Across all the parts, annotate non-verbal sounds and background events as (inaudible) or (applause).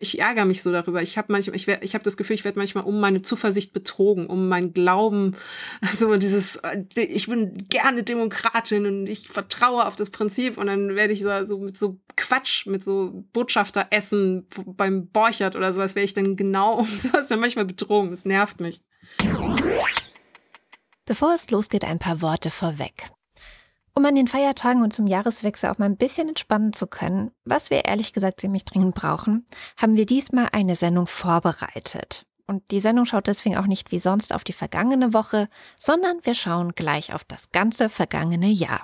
ich ärgere mich so darüber. Ich habe manchmal, ich, werd, ich habe das Gefühl, ich werde manchmal um meine Zuversicht betrogen, um meinen Glauben, (laughs) so dieses, ich bin gerne Demokratin und ich vertraue auf das Prinzip und dann werde ich so, so mit so Quatsch, mit so Botschafteressen beim Borchert oder sowas, wäre ich dann genau (laughs) um sowas dann manchmal betrogen. Das nervt mich. Bevor es losgeht, ein paar Worte vorweg. Um an den Feiertagen und zum Jahreswechsel auch mal ein bisschen entspannen zu können, was wir ehrlich gesagt ziemlich dringend brauchen, haben wir diesmal eine Sendung vorbereitet. Und die Sendung schaut deswegen auch nicht wie sonst auf die vergangene Woche, sondern wir schauen gleich auf das ganze vergangene Jahr.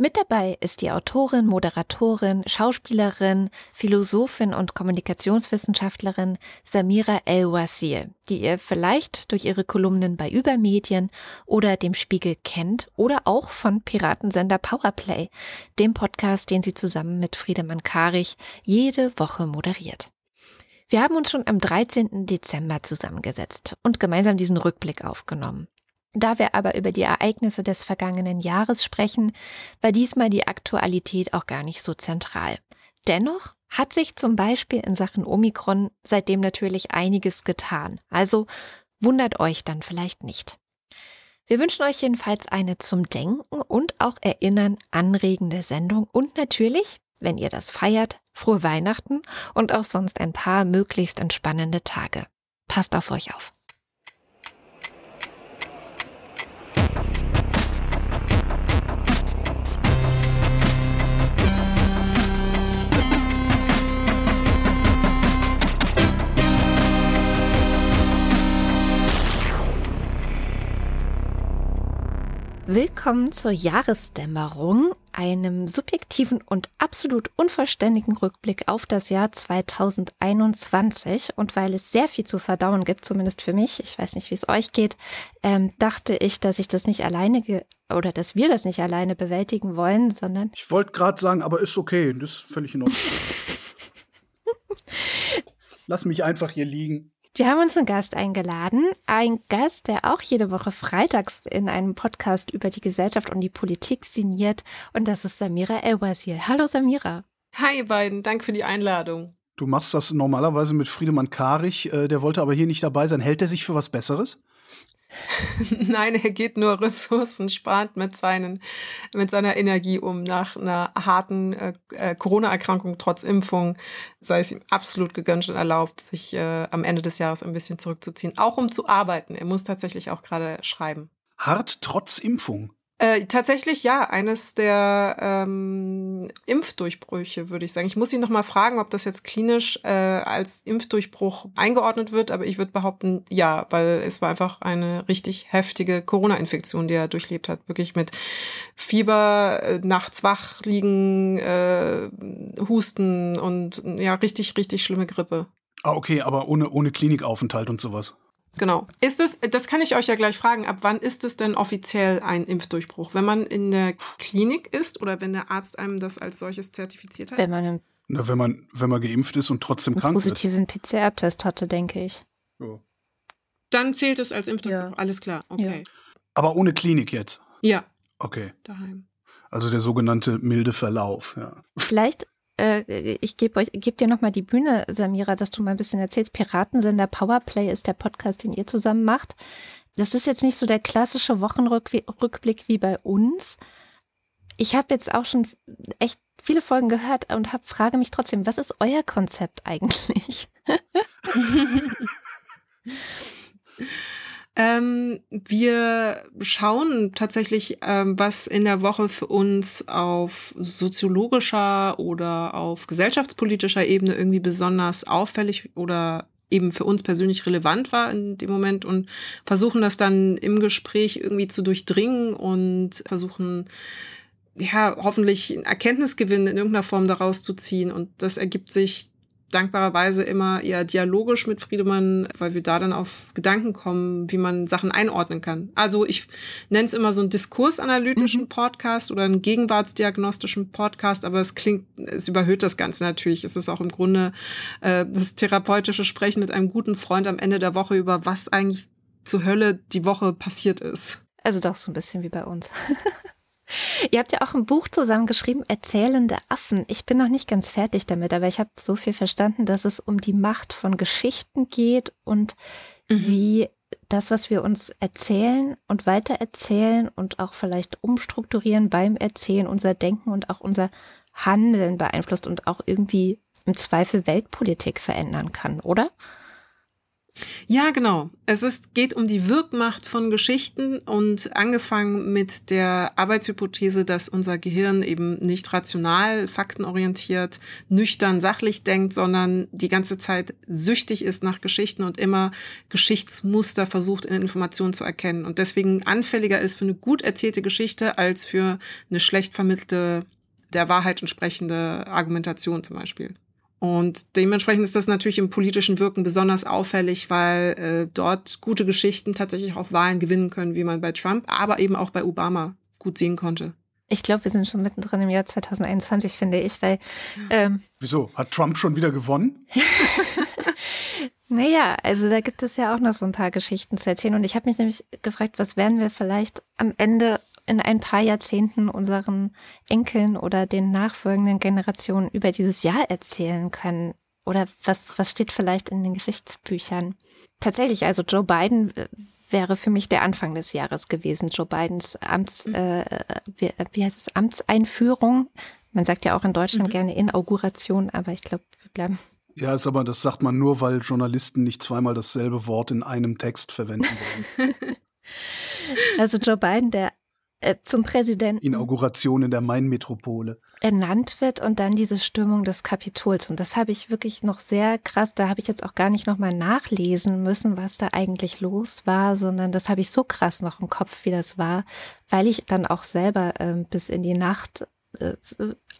Mit dabei ist die Autorin, Moderatorin, Schauspielerin, Philosophin und Kommunikationswissenschaftlerin Samira El-Wazir, die ihr vielleicht durch ihre Kolumnen bei Übermedien oder dem Spiegel kennt oder auch von Piratensender Powerplay, dem Podcast, den sie zusammen mit Friedemann Karich jede Woche moderiert. Wir haben uns schon am 13. Dezember zusammengesetzt und gemeinsam diesen Rückblick aufgenommen. Da wir aber über die Ereignisse des vergangenen Jahres sprechen, war diesmal die Aktualität auch gar nicht so zentral. Dennoch hat sich zum Beispiel in Sachen Omikron seitdem natürlich einiges getan. Also wundert euch dann vielleicht nicht. Wir wünschen euch jedenfalls eine zum Denken und auch Erinnern anregende Sendung und natürlich, wenn ihr das feiert, frohe Weihnachten und auch sonst ein paar möglichst entspannende Tage. Passt auf euch auf. Willkommen zur Jahresdämmerung, einem subjektiven und absolut unvollständigen Rückblick auf das Jahr 2021. Und weil es sehr viel zu verdauen gibt, zumindest für mich, ich weiß nicht, wie es euch geht, ähm, dachte ich, dass ich das nicht alleine oder dass wir das nicht alleine bewältigen wollen, sondern. Ich wollte gerade sagen, aber ist okay, das ist völlig in Ordnung. (laughs) Lass mich einfach hier liegen. Wir haben uns einen Gast eingeladen, ein Gast, der auch jede Woche freitags in einem Podcast über die Gesellschaft und die Politik signiert und das ist Samira Elwazir. Hallo Samira. Hi ihr beiden, danke für die Einladung. Du machst das normalerweise mit Friedemann Karich, äh, der wollte aber hier nicht dabei sein. Hält er sich für was Besseres? (laughs) Nein, er geht nur Ressourcen sparend mit, seinen, mit seiner Energie um. Nach einer harten äh, äh, Corona-Erkrankung trotz Impfung sei es ihm absolut gegönnt und erlaubt, sich äh, am Ende des Jahres ein bisschen zurückzuziehen. Auch um zu arbeiten. Er muss tatsächlich auch gerade schreiben. Hart trotz Impfung. Äh, tatsächlich ja, eines der ähm, Impfdurchbrüche, würde ich sagen. Ich muss ihn noch mal fragen, ob das jetzt klinisch äh, als Impfdurchbruch eingeordnet wird, aber ich würde behaupten, ja, weil es war einfach eine richtig heftige Corona-Infektion, die er durchlebt hat. Wirklich mit Fieber, äh, nachts wach liegen, äh, Husten und ja, richtig, richtig schlimme Grippe. Ah, okay, aber ohne, ohne Klinikaufenthalt und sowas. Genau. Ist es, das kann ich euch ja gleich fragen, ab wann ist es denn offiziell ein Impfdurchbruch? Wenn man in der Klinik ist oder wenn der Arzt einem das als solches zertifiziert hat? Wenn man einen, Na, wenn man, wenn man geimpft ist und trotzdem einen krank ist. positiven PCR-Test hatte, denke ich. Ja. Dann zählt es als Impfdurchbruch. Ja. Alles klar. Okay. Aber ohne Klinik jetzt. Ja, Okay. daheim. Also der sogenannte milde Verlauf, ja. Vielleicht, ich gebe euch, geb dir nochmal die Bühne, Samira, dass du mal ein bisschen erzählst. Piratensender Powerplay ist der Podcast, den ihr zusammen macht. Das ist jetzt nicht so der klassische Wochenrückblick wie bei uns. Ich habe jetzt auch schon echt viele Folgen gehört und hab, frage mich trotzdem, was ist euer Konzept eigentlich? (laughs) (laughs) Ähm, wir schauen tatsächlich, ähm, was in der Woche für uns auf soziologischer oder auf gesellschaftspolitischer Ebene irgendwie besonders auffällig oder eben für uns persönlich relevant war in dem Moment und versuchen das dann im Gespräch irgendwie zu durchdringen und versuchen ja, hoffentlich einen Erkenntnisgewinn in irgendeiner Form daraus zu ziehen. Und das ergibt sich dankbarerweise immer eher dialogisch mit Friedemann, weil wir da dann auf Gedanken kommen, wie man Sachen einordnen kann. Also ich nenne es immer so einen diskursanalytischen Podcast oder einen gegenwartsdiagnostischen Podcast, aber es klingt, es überhöht das Ganze natürlich. Es ist auch im Grunde äh, das therapeutische Sprechen mit einem guten Freund am Ende der Woche über was eigentlich zur Hölle die Woche passiert ist. Also doch so ein bisschen wie bei uns. (laughs) (laughs) Ihr habt ja auch ein Buch zusammengeschrieben, Erzählende Affen. Ich bin noch nicht ganz fertig damit, aber ich habe so viel verstanden, dass es um die Macht von Geschichten geht und mhm. wie das, was wir uns erzählen und weitererzählen und auch vielleicht umstrukturieren beim Erzählen, unser Denken und auch unser Handeln beeinflusst und auch irgendwie im Zweifel Weltpolitik verändern kann, oder? Ja, genau. Es ist, geht um die Wirkmacht von Geschichten und angefangen mit der Arbeitshypothese, dass unser Gehirn eben nicht rational, faktenorientiert, nüchtern, sachlich denkt, sondern die ganze Zeit süchtig ist nach Geschichten und immer Geschichtsmuster versucht in Informationen zu erkennen und deswegen anfälliger ist für eine gut erzählte Geschichte als für eine schlecht vermittelte, der Wahrheit entsprechende Argumentation zum Beispiel. Und dementsprechend ist das natürlich im politischen Wirken besonders auffällig, weil äh, dort gute Geschichten tatsächlich auch Wahlen gewinnen können, wie man bei Trump, aber eben auch bei Obama gut sehen konnte. Ich glaube, wir sind schon mittendrin im Jahr 2021, finde ich, weil. Ähm, Wieso? Hat Trump schon wieder gewonnen? (laughs) naja, also da gibt es ja auch noch so ein paar Geschichten zu erzählen. Und ich habe mich nämlich gefragt, was werden wir vielleicht am Ende in ein paar Jahrzehnten unseren Enkeln oder den nachfolgenden Generationen über dieses Jahr erzählen können? Oder was, was steht vielleicht in den Geschichtsbüchern? Tatsächlich, also Joe Biden äh, wäre für mich der Anfang des Jahres gewesen. Joe Bidens Amts, mhm. äh, wie, wie, heißt es, Amtseinführung. Man sagt ja auch in Deutschland mhm. gerne Inauguration, aber ich glaube, wir bleiben. Ja, ist aber, das sagt man nur, weil Journalisten nicht zweimal dasselbe Wort in einem Text verwenden wollen. (laughs) also Joe Biden, der äh, zum Präsidenten. Inauguration in der Main-Metropole. Ernannt wird und dann diese Stürmung des Kapitols. Und das habe ich wirklich noch sehr krass, da habe ich jetzt auch gar nicht nochmal nachlesen müssen, was da eigentlich los war, sondern das habe ich so krass noch im Kopf, wie das war, weil ich dann auch selber äh, bis in die Nacht äh,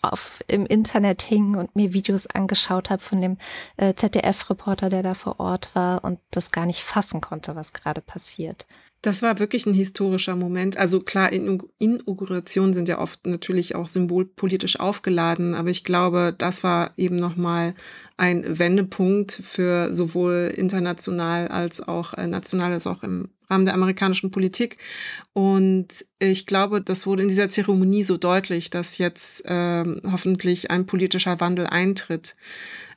auf, im Internet hing und mir Videos angeschaut habe von dem äh, ZDF-Reporter, der da vor Ort war und das gar nicht fassen konnte, was gerade passiert. Das war wirklich ein historischer Moment. Also klar, Inaugurationen sind ja oft natürlich auch symbolpolitisch aufgeladen, aber ich glaube, das war eben nochmal ein Wendepunkt für sowohl international als auch äh, national als auch im Rahmen der amerikanischen Politik. Und ich glaube, das wurde in dieser Zeremonie so deutlich, dass jetzt ähm, hoffentlich ein politischer Wandel eintritt.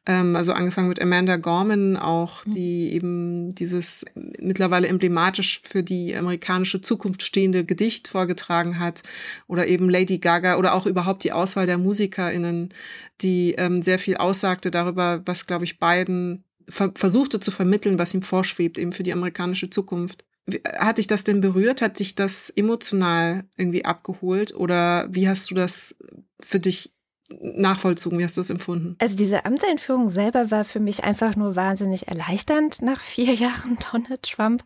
Ähm, also angefangen mit Amanda Gorman auch, mhm. die eben dieses mittlerweile emblematisch für die amerikanische Zukunft stehende Gedicht vorgetragen hat. Oder eben Lady Gaga oder auch überhaupt die Auswahl der MusikerInnen, die ähm, sehr viel aussagte darüber, was, glaube ich, Biden ver versuchte zu vermitteln, was ihm vorschwebt, eben für die amerikanische Zukunft. Hat dich das denn berührt? Hat dich das emotional irgendwie abgeholt? Oder wie hast du das für dich nachvollzogen? Wie hast du es empfunden? Also diese Amtseinführung selber war für mich einfach nur wahnsinnig erleichternd nach vier (laughs) Jahren Donald Trump.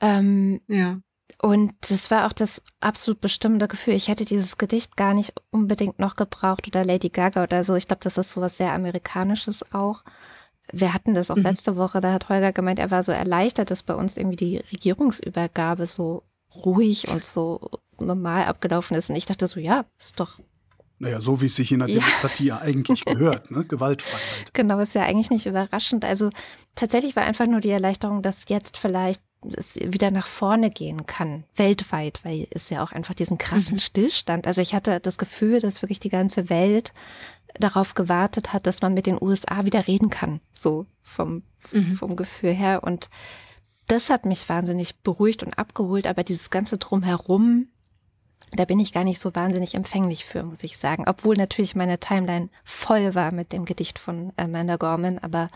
Ähm, ja. Und das war auch das absolut bestimmende Gefühl. Ich hätte dieses Gedicht gar nicht unbedingt noch gebraucht oder Lady Gaga oder so. Ich glaube, das ist sowas sehr Amerikanisches auch. Wir hatten das auch mhm. letzte Woche, da hat Holger gemeint, er war so erleichtert, dass bei uns irgendwie die Regierungsübergabe so ruhig und so normal abgelaufen ist. Und ich dachte so, ja, ist doch naja, so wie es sich in der ja. Demokratie ja eigentlich (laughs) gehört, ne? Gewaltfreiheit. Genau, ist ja eigentlich nicht überraschend. Also tatsächlich war einfach nur die Erleichterung, dass jetzt vielleicht es wieder nach vorne gehen kann, weltweit, weil es ja auch einfach diesen krassen mhm. Stillstand. Also ich hatte das Gefühl, dass wirklich die ganze Welt darauf gewartet hat, dass man mit den USA wieder reden kann, so vom, mhm. vom Gefühl her. Und das hat mich wahnsinnig beruhigt und abgeholt, aber dieses ganze Drumherum, da bin ich gar nicht so wahnsinnig empfänglich für, muss ich sagen. Obwohl natürlich meine Timeline voll war mit dem Gedicht von Amanda Gorman, aber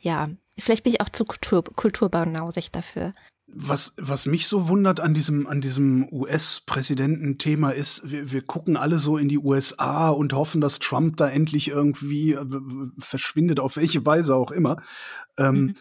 ja, vielleicht bin ich auch zu Kultur, kulturbaunausig dafür. Was, was mich so wundert an diesem, an diesem US-Präsidententhema ist, wir, wir gucken alle so in die USA und hoffen, dass Trump da endlich irgendwie äh, verschwindet, auf welche Weise auch immer. Ähm, mhm.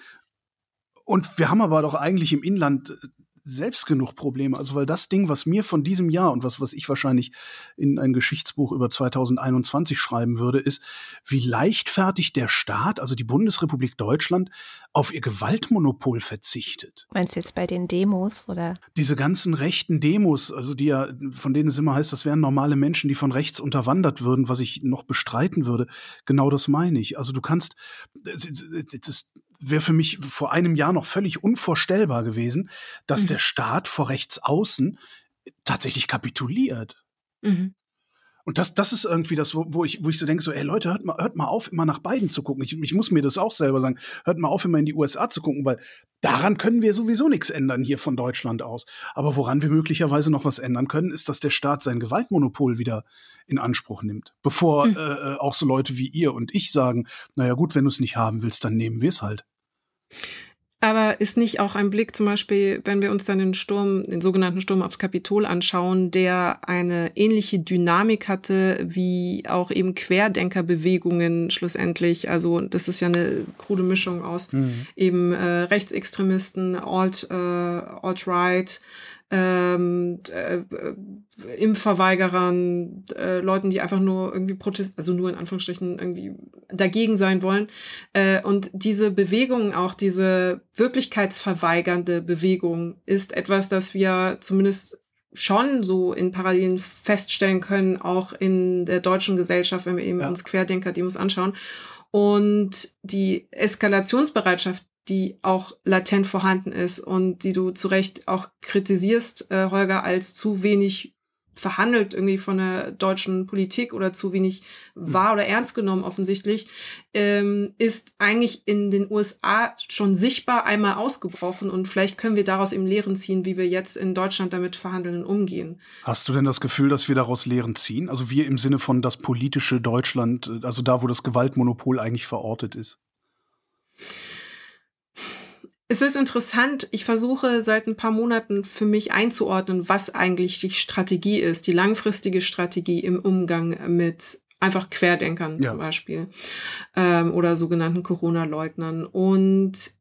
Und wir haben aber doch eigentlich im Inland selbst genug Probleme. Also weil das Ding, was mir von diesem Jahr und was, was ich wahrscheinlich in ein Geschichtsbuch über 2021 schreiben würde, ist, wie leichtfertig der Staat, also die Bundesrepublik Deutschland, auf ihr Gewaltmonopol verzichtet. Meinst du jetzt bei den Demos oder? Diese ganzen rechten Demos, also die ja, von denen es immer heißt, das wären normale Menschen, die von rechts unterwandert würden, was ich noch bestreiten würde. Genau das meine ich. Also du kannst, das, wäre für mich vor einem Jahr noch völlig unvorstellbar gewesen, dass mhm. der Staat vor rechts außen tatsächlich kapituliert. Mhm. Und das, das ist irgendwie das, wo, wo ich, wo ich so denke, so, ey Leute, hört mal, hört mal auf, immer nach beiden zu gucken. Ich, ich muss mir das auch selber sagen. Hört mal auf, immer in die USA zu gucken, weil daran können wir sowieso nichts ändern hier von Deutschland aus. Aber woran wir möglicherweise noch was ändern können, ist, dass der Staat sein Gewaltmonopol wieder in Anspruch nimmt. Bevor mhm. äh, auch so Leute wie ihr und ich sagen, naja gut, wenn du es nicht haben willst, dann nehmen wir es halt. Aber ist nicht auch ein Blick zum Beispiel, wenn wir uns dann den Sturm, den sogenannten Sturm aufs Kapitol anschauen, der eine ähnliche Dynamik hatte wie auch eben Querdenkerbewegungen schlussendlich. Also das ist ja eine krude Mischung aus mhm. eben äh, Rechtsextremisten, Alt, äh, Alt-Right, ähm, äh, Impfverweigerern, äh, Leuten, die einfach nur irgendwie protest, also nur in Anführungsstrichen irgendwie dagegen sein wollen. Äh, und diese Bewegung, auch diese wirklichkeitsverweigernde Bewegung, ist etwas, das wir zumindest schon so in Parallelen feststellen können, auch in der deutschen Gesellschaft, wenn wir eben ja. uns Querdenker-Demos anschauen. Und die Eskalationsbereitschaft die auch latent vorhanden ist und die du zu Recht auch kritisierst, äh, Holger, als zu wenig verhandelt irgendwie von der deutschen Politik oder zu wenig wahr oder ernst genommen offensichtlich, ähm, ist eigentlich in den USA schon sichtbar einmal ausgebrochen und vielleicht können wir daraus eben Lehren ziehen, wie wir jetzt in Deutschland damit verhandeln und umgehen. Hast du denn das Gefühl, dass wir daraus Lehren ziehen? Also wir im Sinne von das politische Deutschland, also da, wo das Gewaltmonopol eigentlich verortet ist? Es ist interessant, ich versuche seit ein paar Monaten für mich einzuordnen, was eigentlich die Strategie ist, die langfristige Strategie im Umgang mit einfach Querdenkern ja. zum Beispiel ähm, oder sogenannten Corona-Leugnern. Und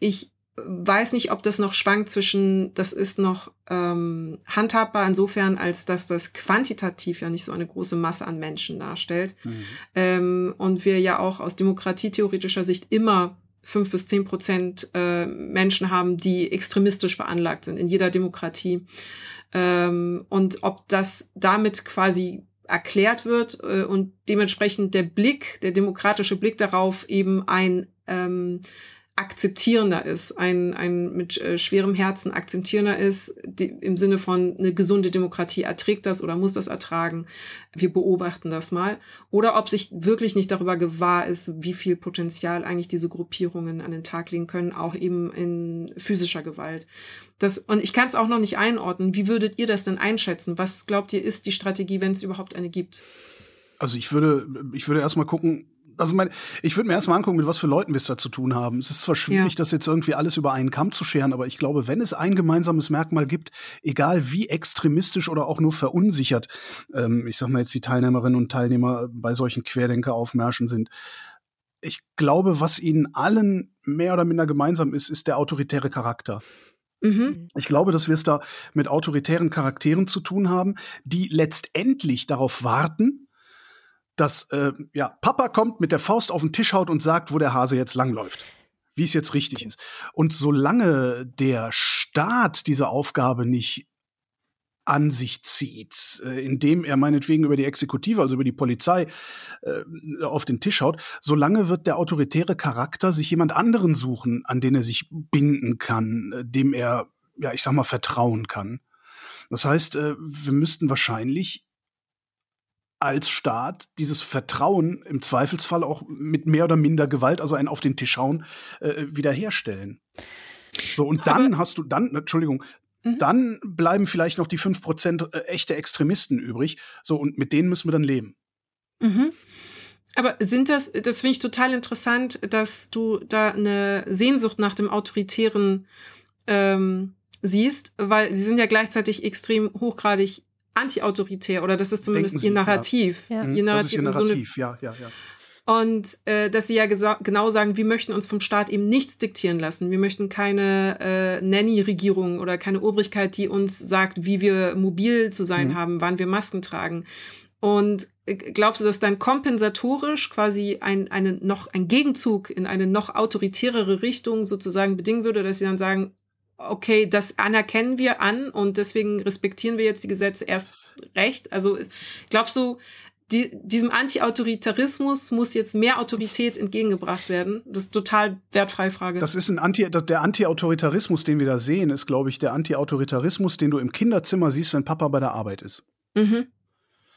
ich weiß nicht, ob das noch schwankt zwischen, das ist noch ähm, handhabbar insofern, als dass das quantitativ ja nicht so eine große Masse an Menschen darstellt. Mhm. Ähm, und wir ja auch aus demokratietheoretischer Sicht immer fünf bis zehn Prozent äh, Menschen haben, die extremistisch veranlagt sind in jeder Demokratie. Ähm, und ob das damit quasi erklärt wird äh, und dementsprechend der Blick, der demokratische Blick darauf eben ein ähm, akzeptierender ist, ein, ein mit äh, schwerem Herzen akzeptierender ist, die, im Sinne von eine gesunde Demokratie erträgt das oder muss das ertragen. Wir beobachten das mal. Oder ob sich wirklich nicht darüber gewahr ist, wie viel Potenzial eigentlich diese Gruppierungen an den Tag legen können, auch eben in physischer Gewalt. Das, und ich kann es auch noch nicht einordnen. Wie würdet ihr das denn einschätzen? Was glaubt ihr, ist die Strategie, wenn es überhaupt eine gibt? Also ich würde, ich würde erstmal gucken, also mein, ich würde mir erstmal angucken, mit was für Leuten wir es da zu tun haben. Es ist zwar schwierig, ja. das jetzt irgendwie alles über einen Kamm zu scheren, aber ich glaube, wenn es ein gemeinsames Merkmal gibt, egal wie extremistisch oder auch nur verunsichert, ähm, ich sag mal jetzt die Teilnehmerinnen und Teilnehmer bei solchen Querdenker-Aufmärschen sind, ich glaube, was ihnen allen mehr oder minder gemeinsam ist, ist der autoritäre Charakter. Mhm. Ich glaube, dass wir es da mit autoritären Charakteren zu tun haben, die letztendlich darauf warten, dass äh, ja, Papa kommt mit der Faust auf den Tisch haut und sagt, wo der Hase jetzt langläuft. Wie es jetzt richtig ist. Und solange der Staat diese Aufgabe nicht an sich zieht, äh, indem er meinetwegen über die Exekutive, also über die Polizei, äh, auf den Tisch haut, solange wird der autoritäre Charakter sich jemand anderen suchen, an den er sich binden kann, äh, dem er, ja, ich sag mal, vertrauen kann. Das heißt, wir müssten wahrscheinlich als Staat dieses Vertrauen im Zweifelsfall auch mit mehr oder minder Gewalt, also ein auf den Tisch hauen, äh, wiederherstellen. So, und dann hast du dann, Entschuldigung, mhm. dann bleiben vielleicht noch die fünf Prozent äh, echte Extremisten übrig. So, und mit denen müssen wir dann leben. Mhm. Aber sind das, das finde ich total interessant, dass du da eine Sehnsucht nach dem Autoritären ähm, siehst, weil sie sind ja gleichzeitig extrem hochgradig anti-autoritär oder das ist zumindest Sie, ihr Narrativ. Ja. Ja. Ihr Narrativ, das ist ihr Narrativ, so ja, ja, ja. Und äh, dass sie ja genau sagen, wir möchten uns vom Staat eben nichts diktieren lassen. Wir möchten keine äh, Nanny-Regierung oder keine Obrigkeit, die uns sagt, wie wir mobil zu sein mhm. haben, wann wir Masken tragen. Und äh, glaubst du, dass dann kompensatorisch quasi ein, eine noch, ein Gegenzug in eine noch autoritärere Richtung sozusagen bedingen würde, dass sie dann sagen, okay, das anerkennen wir an und deswegen respektieren wir jetzt die Gesetze erst recht. Also glaubst du, die, diesem Anti-Autoritarismus muss jetzt mehr Autorität entgegengebracht werden? Das ist total wertfreie Frage. Das ist ein Anti, der Anti-Autoritarismus, den wir da sehen, ist, glaube ich, der Anti-Autoritarismus, den du im Kinderzimmer siehst, wenn Papa bei der Arbeit ist. Mhm.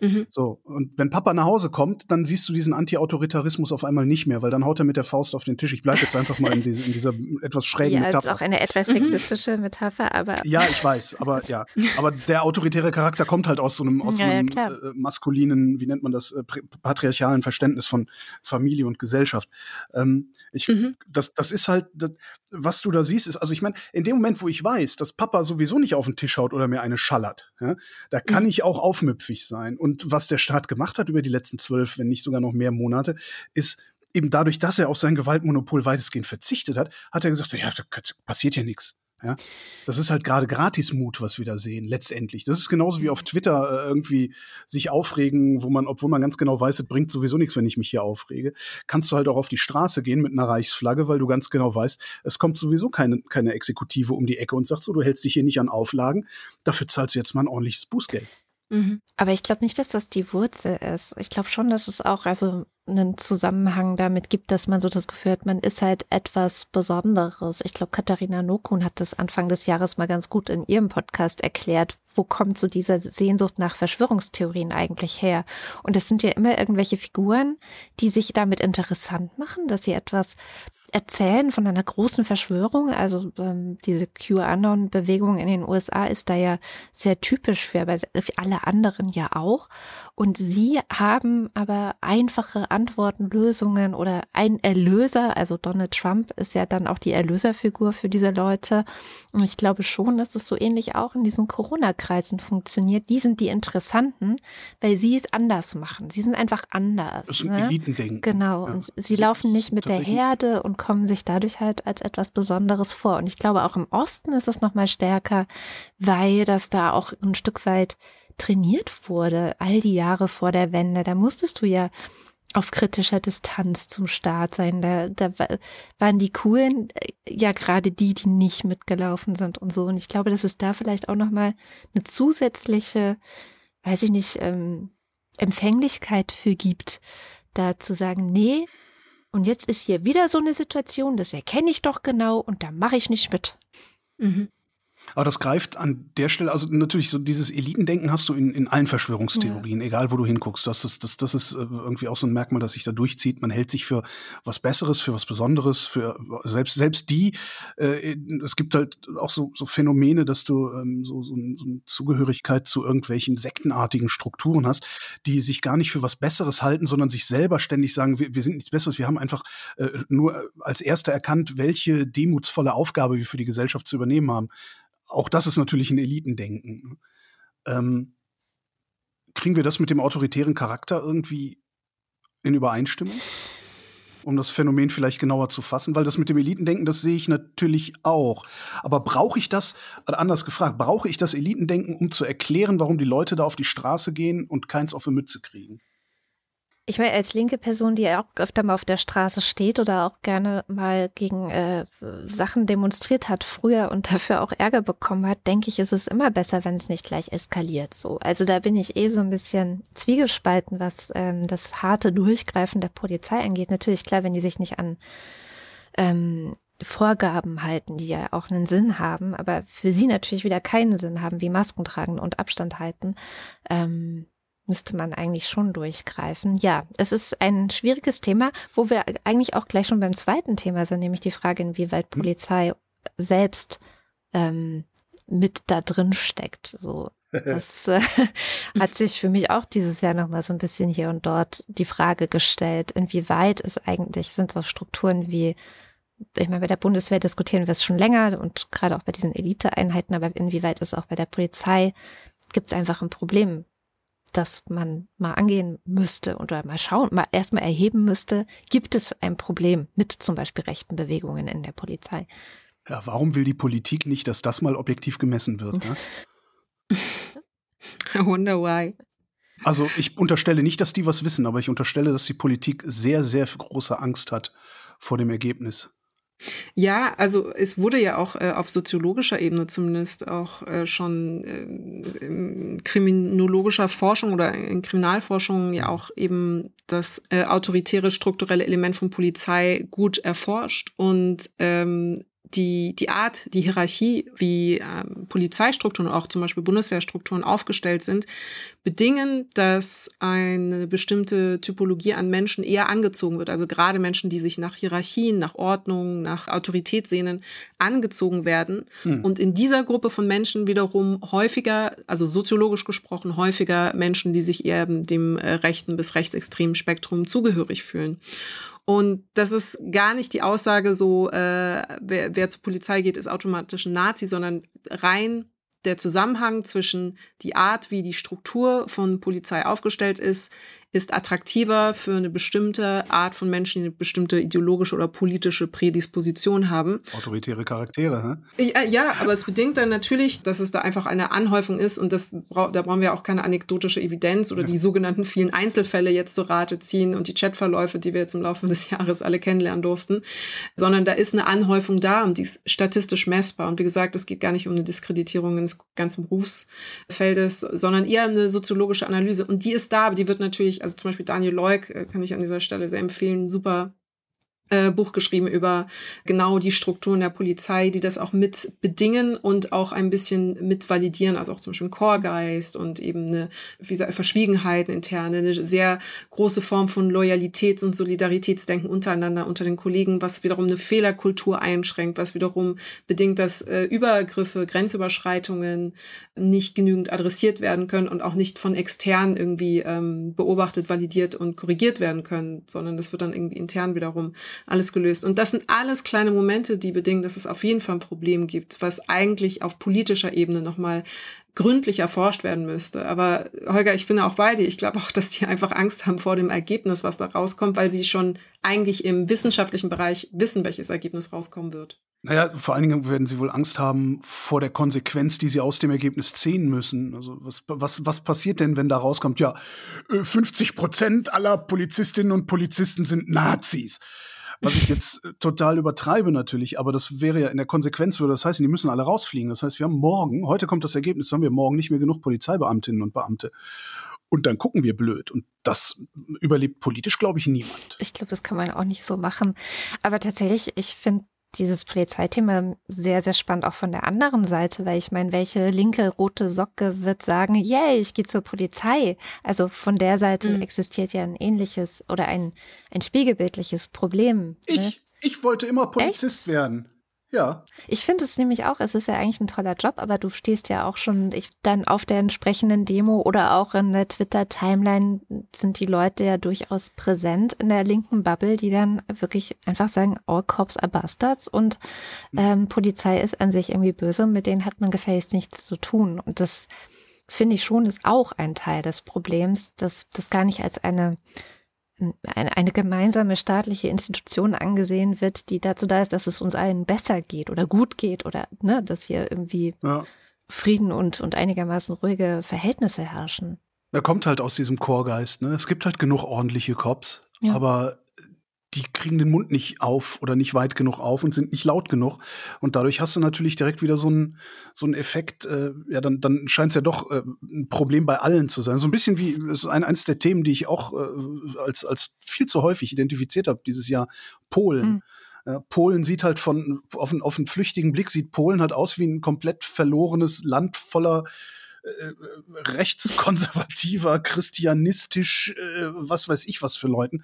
Mhm. So, und wenn Papa nach Hause kommt, dann siehst du diesen Anti-Autoritarismus auf einmal nicht mehr, weil dann haut er mit der Faust auf den Tisch. Ich bleibe jetzt einfach mal in, diese, in dieser etwas (laughs) schrägen ja, Metapher. ist auch eine etwas sexistische Metapher, aber. Ja, ich weiß, aber ja. Aber der autoritäre Charakter kommt halt aus so einem, aus ja, einem ja, äh, maskulinen, wie nennt man das, äh, patriarchalen Verständnis von Familie und Gesellschaft. Ähm, ich, mhm. das, das ist halt, das, was du da siehst, ist, also ich meine, in dem Moment, wo ich weiß, dass Papa sowieso nicht auf den Tisch haut oder mir eine schallert, ja, da kann mhm. ich auch aufmüpfig sein. Und was der Staat gemacht hat über die letzten zwölf, wenn nicht sogar noch mehr Monate, ist eben dadurch, dass er auf sein Gewaltmonopol weitestgehend verzichtet hat, hat er gesagt, ja, passiert ja nichts. Ja, das ist halt gerade Gratismut, was wir da sehen, letztendlich. Das ist genauso wie auf Twitter äh, irgendwie sich aufregen, wo man, obwohl man ganz genau weiß, es bringt sowieso nichts, wenn ich mich hier aufrege, kannst du halt auch auf die Straße gehen mit einer Reichsflagge, weil du ganz genau weißt, es kommt sowieso keine, keine Exekutive um die Ecke und sagt so, du hältst dich hier nicht an Auflagen, dafür zahlst du jetzt mal ein ordentliches Bußgeld. Mhm. Aber ich glaube nicht, dass das die Wurzel ist. Ich glaube schon, dass es auch also einen Zusammenhang damit gibt, dass man so das Gefühl hat, man ist halt etwas Besonderes. Ich glaube, Katharina Nokun hat das Anfang des Jahres mal ganz gut in ihrem Podcast erklärt. Wo kommt so diese Sehnsucht nach Verschwörungstheorien eigentlich her? Und es sind ja immer irgendwelche Figuren, die sich damit interessant machen, dass sie etwas erzählen von einer großen Verschwörung. Also ähm, diese QAnon-Bewegung in den USA ist da ja sehr typisch für, aber alle anderen ja auch. Und sie haben aber einfache Antworten, Lösungen oder ein Erlöser. Also Donald Trump ist ja dann auch die Erlöserfigur für diese Leute. Und ich glaube schon, dass es so ähnlich auch in diesen Corona-Kreisen funktioniert. Die sind die Interessanten, weil sie es anders machen. Sie sind einfach anders. Das ist ein ne? Elitendenken. Genau. Ja. Und sie laufen nicht mit der Herde und kommen sich dadurch halt als etwas Besonderes vor. Und ich glaube, auch im Osten ist es nochmal stärker, weil das da auch ein Stück weit trainiert wurde, all die Jahre vor der Wende. Da musstest du ja auf kritischer Distanz zum Staat sein. Da, da waren die Coolen äh, ja gerade die, die nicht mitgelaufen sind und so. Und ich glaube, dass es da vielleicht auch nochmal eine zusätzliche, weiß ich nicht, ähm, Empfänglichkeit für gibt, da zu sagen, nee, und jetzt ist hier wieder so eine Situation, das erkenne ich doch genau und da mache ich nicht mit. Mhm. Aber das greift an der Stelle, also natürlich so dieses Elitendenken hast du in, in allen Verschwörungstheorien, ja. egal wo du hinguckst. Das ist, das, das ist äh, irgendwie auch so ein Merkmal, das sich da durchzieht. Man hält sich für was Besseres, für was Besonderes, für selbst, selbst die, äh, es gibt halt auch so, so Phänomene, dass du ähm, so, so, so eine Zugehörigkeit zu irgendwelchen sektenartigen Strukturen hast, die sich gar nicht für was Besseres halten, sondern sich selber ständig sagen, wir, wir sind nichts Besseres, wir haben einfach äh, nur als Erster erkannt, welche demutsvolle Aufgabe wir für die Gesellschaft zu übernehmen haben auch das ist natürlich ein Elitendenken. Ähm, kriegen wir das mit dem autoritären Charakter irgendwie in Übereinstimmung? Um das Phänomen vielleicht genauer zu fassen, weil das mit dem Elitendenken, das sehe ich natürlich auch. Aber brauche ich das, anders gefragt, brauche ich das Elitendenken, um zu erklären, warum die Leute da auf die Straße gehen und keins auf die Mütze kriegen? Ich meine, als linke Person, die ja auch öfter mal auf der Straße steht oder auch gerne mal gegen äh, Sachen demonstriert hat früher und dafür auch Ärger bekommen hat, denke ich, ist es immer besser, wenn es nicht gleich eskaliert. So, also da bin ich eh so ein bisschen zwiegespalten, was ähm, das harte Durchgreifen der Polizei angeht. Natürlich klar, wenn die sich nicht an ähm, Vorgaben halten, die ja auch einen Sinn haben, aber für sie natürlich wieder keinen Sinn haben, wie Masken tragen und Abstand halten. Ähm, müsste man eigentlich schon durchgreifen. Ja, es ist ein schwieriges Thema, wo wir eigentlich auch gleich schon beim zweiten Thema sind, nämlich die Frage, inwieweit hm. Polizei selbst ähm, mit da drin steckt. So, (laughs) das äh, hat sich für mich auch dieses Jahr nochmal so ein bisschen hier und dort die Frage gestellt, inwieweit es eigentlich sind so Strukturen wie ich meine, bei der Bundeswehr diskutieren wir es schon länger und gerade auch bei diesen Eliteeinheiten, aber inwieweit ist auch bei der Polizei, gibt es einfach ein Problem das man mal angehen müsste oder mal schauen, mal erstmal erheben müsste, gibt es ein Problem mit zum Beispiel rechten Bewegungen in der Polizei? Ja, warum will die Politik nicht, dass das mal objektiv gemessen wird? Ne? (laughs) I wonder why. Also ich unterstelle nicht, dass die was wissen, aber ich unterstelle, dass die Politik sehr, sehr große Angst hat vor dem Ergebnis. Ja, also es wurde ja auch äh, auf soziologischer Ebene zumindest auch äh, schon äh, in kriminologischer Forschung oder in Kriminalforschung ja auch eben das äh, autoritäre strukturelle Element von Polizei gut erforscht und ähm, die, die Art, die Hierarchie, wie ähm, Polizeistrukturen, auch zum Beispiel Bundeswehrstrukturen aufgestellt sind, bedingen, dass eine bestimmte Typologie an Menschen eher angezogen wird. Also gerade Menschen, die sich nach Hierarchien, nach Ordnung, nach Autorität sehnen, angezogen werden. Hm. Und in dieser Gruppe von Menschen wiederum häufiger, also soziologisch gesprochen, häufiger Menschen, die sich eher dem äh, rechten bis rechtsextremen Spektrum zugehörig fühlen. Und das ist gar nicht die Aussage so, äh, wer, wer zur Polizei geht, ist automatisch ein Nazi, sondern rein der Zusammenhang zwischen die Art, wie die Struktur von Polizei aufgestellt ist, ist attraktiver für eine bestimmte Art von Menschen, die eine bestimmte ideologische oder politische Prädisposition haben. Autoritäre Charaktere, hä? Ja, ja, aber es bedingt dann natürlich, dass es da einfach eine Anhäufung ist und das da brauchen wir auch keine anekdotische Evidenz oder ja. die sogenannten vielen Einzelfälle jetzt zu Rate ziehen und die Chatverläufe, die wir jetzt im Laufe des Jahres alle kennenlernen durften, sondern da ist eine Anhäufung da und die ist statistisch messbar. Und wie gesagt, es geht gar nicht um eine Diskreditierung des ganzen Berufsfeldes, sondern eher eine soziologische Analyse. Und die ist da, aber die wird natürlich also zum Beispiel Daniel Leuk äh, kann ich an dieser Stelle sehr empfehlen, super äh, Buch geschrieben über genau die Strukturen der Polizei, die das auch mit bedingen und auch ein bisschen mit validieren, also auch zum Beispiel Chorgeist und eben eine wie gesagt, Verschwiegenheit interne, eine sehr große Form von Loyalitäts- und Solidaritätsdenken untereinander unter den Kollegen, was wiederum eine Fehlerkultur einschränkt, was wiederum bedingt, dass äh, Übergriffe, Grenzüberschreitungen nicht genügend adressiert werden können und auch nicht von extern irgendwie ähm, beobachtet, validiert und korrigiert werden können, sondern das wird dann irgendwie intern wiederum alles gelöst. Und das sind alles kleine Momente, die bedingen, dass es auf jeden Fall ein Problem gibt, was eigentlich auf politischer Ebene nochmal gründlich erforscht werden müsste. Aber Holger, ich bin auch bei dir. Ich glaube auch, dass die einfach Angst haben vor dem Ergebnis, was da rauskommt, weil sie schon eigentlich im wissenschaftlichen Bereich wissen, welches Ergebnis rauskommen wird. Naja, vor allen Dingen werden sie wohl Angst haben vor der Konsequenz, die sie aus dem Ergebnis ziehen müssen. Also was, was, was passiert denn, wenn da rauskommt, ja, 50 äh, Prozent aller Polizistinnen und Polizisten sind Nazis was ich jetzt äh, total übertreibe natürlich, aber das wäre ja in der Konsequenz würde das heißen, die müssen alle rausfliegen. Das heißt, wir haben morgen, heute kommt das Ergebnis, haben wir morgen nicht mehr genug Polizeibeamtinnen und Beamte. Und dann gucken wir blöd. Und das überlebt politisch, glaube ich, niemand. Ich glaube, das kann man auch nicht so machen. Aber tatsächlich, ich finde dieses Polizeithema sehr, sehr spannend auch von der anderen Seite, weil ich meine, welche linke rote Socke wird sagen, yay, ich gehe zur Polizei. Also von der Seite mhm. existiert ja ein ähnliches oder ein, ein spiegelbildliches Problem. Ich, ne? ich wollte immer Polizist Echt? werden. Ja. Ich finde es nämlich auch, es ist ja eigentlich ein toller Job, aber du stehst ja auch schon ich, dann auf der entsprechenden Demo oder auch in der Twitter-Timeline sind die Leute ja durchaus präsent in der linken Bubble, die dann wirklich einfach sagen, all cops are bastards und hm. ähm, Polizei ist an sich irgendwie böse und mit denen hat man gefälligst nichts zu tun. Und das finde ich schon ist auch ein Teil des Problems, dass das gar nicht als eine eine, eine gemeinsame staatliche Institution angesehen wird, die dazu da ist, dass es uns allen besser geht oder gut geht oder ne, dass hier irgendwie ja. Frieden und, und einigermaßen ruhige Verhältnisse herrschen. Er kommt halt aus diesem Chorgeist. Ne? Es gibt halt genug ordentliche Cops, ja. aber die kriegen den Mund nicht auf oder nicht weit genug auf und sind nicht laut genug. Und dadurch hast du natürlich direkt wieder so einen so einen Effekt, äh, ja, dann, dann scheint es ja doch äh, ein Problem bei allen zu sein. So ein bisschen wie ein, eins der Themen, die ich auch äh, als, als viel zu häufig identifiziert habe dieses Jahr, Polen. Mhm. Polen sieht halt von auf, auf einen flüchtigen Blick sieht Polen halt aus wie ein komplett verlorenes Land voller äh, rechtskonservativer, christianistisch, äh, was weiß ich was für Leuten.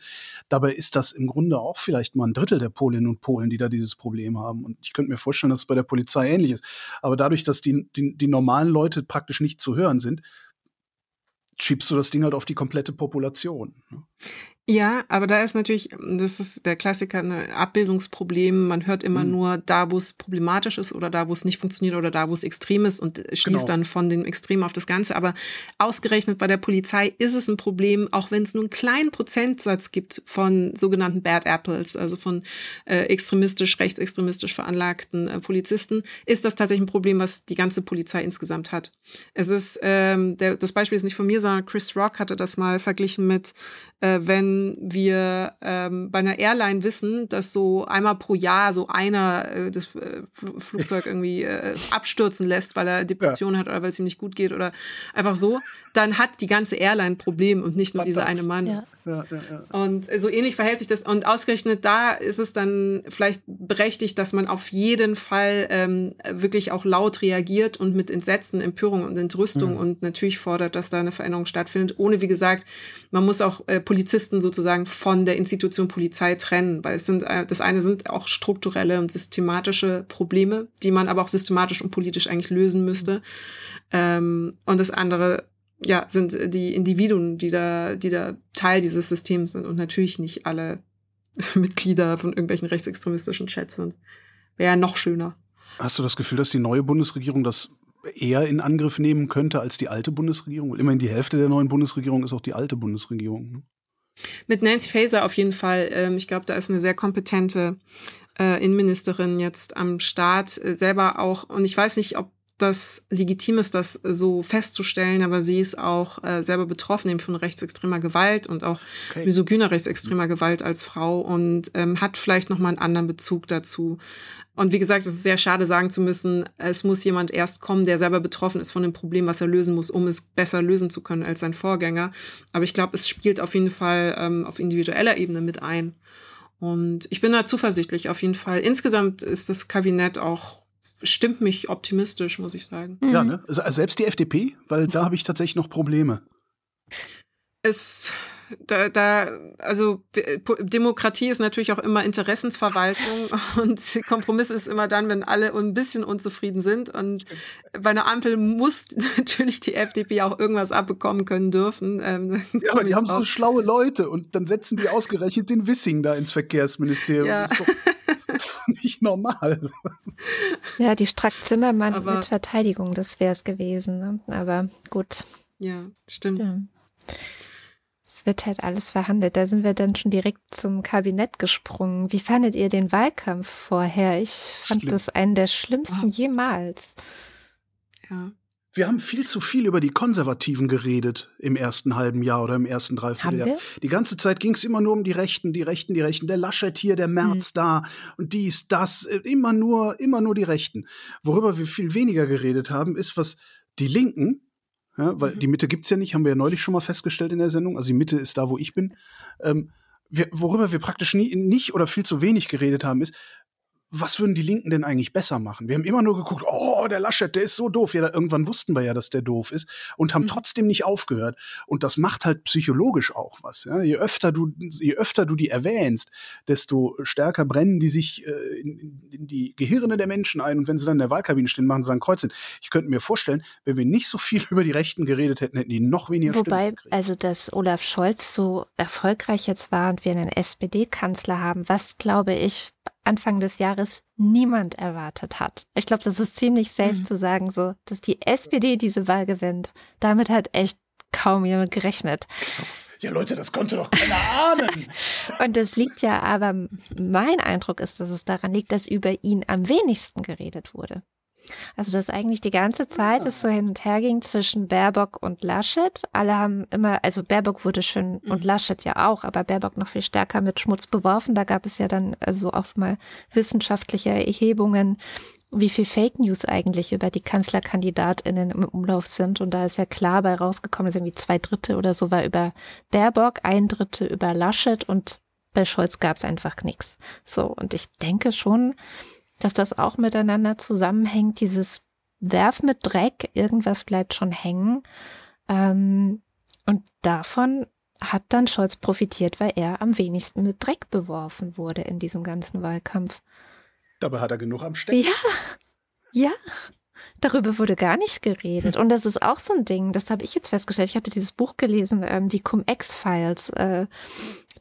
Dabei ist das im Grunde auch vielleicht mal ein Drittel der Polinnen und Polen, die da dieses Problem haben. Und ich könnte mir vorstellen, dass es bei der Polizei ähnlich ist. Aber dadurch, dass die, die, die normalen Leute praktisch nicht zu hören sind, schiebst du das Ding halt auf die komplette Population. Ne? Ja, aber da ist natürlich, das ist der Klassiker, ein Abbildungsproblem. Man hört immer mhm. nur da, wo es problematisch ist oder da, wo es nicht funktioniert oder da, wo es extrem ist und schließt genau. dann von dem Extrem auf das Ganze. Aber ausgerechnet bei der Polizei ist es ein Problem, auch wenn es nur einen kleinen Prozentsatz gibt von sogenannten Bad Apples, also von äh, extremistisch, rechtsextremistisch veranlagten äh, Polizisten, ist das tatsächlich ein Problem, was die ganze Polizei insgesamt hat. Es ist, ähm, der, das Beispiel ist nicht von mir, sondern Chris Rock hatte das mal verglichen mit, äh, wenn wir ähm, bei einer Airline wissen, dass so einmal pro Jahr so einer äh, das äh, Flugzeug (laughs) irgendwie äh, abstürzen lässt, weil er Depression ja. hat oder weil es ihm nicht gut geht oder einfach so, dann hat die ganze Airline ein Problem und nicht nur dieser eine Mann. Ja. Ja, und so ähnlich verhält sich das. Und ausgerechnet da ist es dann vielleicht berechtigt, dass man auf jeden Fall ähm, wirklich auch laut reagiert und mit Entsetzen, Empörung und Entrüstung mhm. und natürlich fordert, dass da eine Veränderung stattfindet. Ohne, wie gesagt, man muss auch äh, Polizisten sozusagen von der Institution Polizei trennen, weil es sind, äh, das eine sind auch strukturelle und systematische Probleme, die man aber auch systematisch und politisch eigentlich lösen müsste. Ähm, und das andere ja, sind die Individuen, die da, die da Teil dieses Systems sind und natürlich nicht alle (laughs) Mitglieder von irgendwelchen rechtsextremistischen Chats sind. Wäre noch schöner. Hast du das Gefühl, dass die neue Bundesregierung das eher in Angriff nehmen könnte als die alte Bundesregierung? Immerhin die Hälfte der neuen Bundesregierung ist auch die alte Bundesregierung. Mit Nancy Faeser auf jeden Fall. Ähm, ich glaube, da ist eine sehr kompetente äh, Innenministerin jetzt am Start, äh, selber auch. Und ich weiß nicht, ob das legitim ist, das so festzustellen, aber sie ist auch äh, selber betroffen eben von rechtsextremer Gewalt und auch okay. misogyner rechtsextremer Gewalt als Frau und ähm, hat vielleicht noch mal einen anderen Bezug dazu. Und wie gesagt, es ist sehr schade sagen zu müssen, es muss jemand erst kommen, der selber betroffen ist von dem Problem, was er lösen muss, um es besser lösen zu können als sein Vorgänger. Aber ich glaube, es spielt auf jeden Fall ähm, auf individueller Ebene mit ein. Und ich bin da zuversichtlich auf jeden Fall. Insgesamt ist das Kabinett auch stimmt mich optimistisch, muss ich sagen. Mhm. Ja, ne? Also selbst die FDP, weil da (laughs) habe ich tatsächlich noch Probleme. Es, da, da, also Demokratie ist natürlich auch immer Interessensverwaltung (laughs) und Kompromiss ist immer dann, wenn alle ein bisschen unzufrieden sind. Und bei einer Ampel muss (laughs) natürlich die FDP auch irgendwas abbekommen können dürfen. Ähm, ja, aber die haben so schlaue Leute und dann setzen die ausgerechnet den Wissing da ins Verkehrsministerium. Ja. Das ist doch (laughs) nicht normal. Ja, die Strack-Zimmermann aber, mit Verteidigung, das wäre es gewesen. Ne? Aber gut. Ja, stimmt. Ja. Es wird halt alles verhandelt. Da sind wir dann schon direkt zum Kabinett gesprungen. Wie fandet ihr den Wahlkampf vorher? Ich fand Schlimm. das einen der schlimmsten oh. jemals. Ja wir haben viel zu viel über die Konservativen geredet im ersten halben Jahr oder im ersten Dreivierteljahr. Die ganze Zeit ging es immer nur um die Rechten, die Rechten, die Rechten. Der Laschet hier, der Merz mhm. da und dies, das. Immer nur, immer nur die Rechten. Worüber wir viel weniger geredet haben, ist, was die Linken, ja, weil mhm. die Mitte gibt's ja nicht, haben wir ja neulich schon mal festgestellt in der Sendung. Also die Mitte ist da, wo ich bin. Ähm, wir, worüber wir praktisch nie, nicht oder viel zu wenig geredet haben, ist, was würden die Linken denn eigentlich besser machen? Wir haben immer nur geguckt, oh, der Laschet, der ist so doof. Ja, irgendwann wussten wir ja, dass der doof ist und haben mhm. trotzdem nicht aufgehört. Und das macht halt psychologisch auch was. Ja? Je öfter du, je öfter du die erwähnst, desto stärker brennen die sich äh, in, in, die Gehirne der Menschen ein. Und wenn sie dann in der Wahlkabine stehen, machen sie ein Kreuz hin. Ich könnte mir vorstellen, wenn wir nicht so viel (laughs) über die Rechten geredet hätten, hätten die noch weniger Wobei, also dass Olaf Scholz so erfolgreich jetzt war und wir einen SPD-Kanzler haben, was glaube ich Anfang des Jahres niemand erwartet hat. Ich glaube, das ist ziemlich safe mhm. zu sagen, so, dass die SPD diese Wahl gewinnt. Damit hat echt kaum jemand gerechnet. Ja, Leute, das konnte doch keiner ahnen. (laughs) Und das liegt ja aber, mein Eindruck ist, dass es daran liegt, dass über ihn am wenigsten geredet wurde. Also, dass eigentlich die ganze Zeit es so hin und her ging zwischen Baerbock und Laschet. Alle haben immer, also Baerbock wurde schön mhm. und Laschet ja auch, aber Baerbock noch viel stärker mit Schmutz beworfen. Da gab es ja dann also auch mal wissenschaftliche Erhebungen, wie viel Fake News eigentlich über die KanzlerkandidatInnen im Umlauf sind. Und da ist ja klar bei rausgekommen, dass irgendwie zwei Drittel oder so war über Baerbock, ein Drittel über Laschet und bei Scholz gab es einfach nichts. So, und ich denke schon, dass das auch miteinander zusammenhängt, dieses Werf mit Dreck, irgendwas bleibt schon hängen. Ähm, und davon hat dann Scholz profitiert, weil er am wenigsten mit Dreck beworfen wurde in diesem ganzen Wahlkampf. Dabei hat er genug am Stecken. Ja, ja. Darüber wurde gar nicht geredet. Und das ist auch so ein Ding, das habe ich jetzt festgestellt. Ich hatte dieses Buch gelesen, ähm, die Cum-Ex-Files. Äh,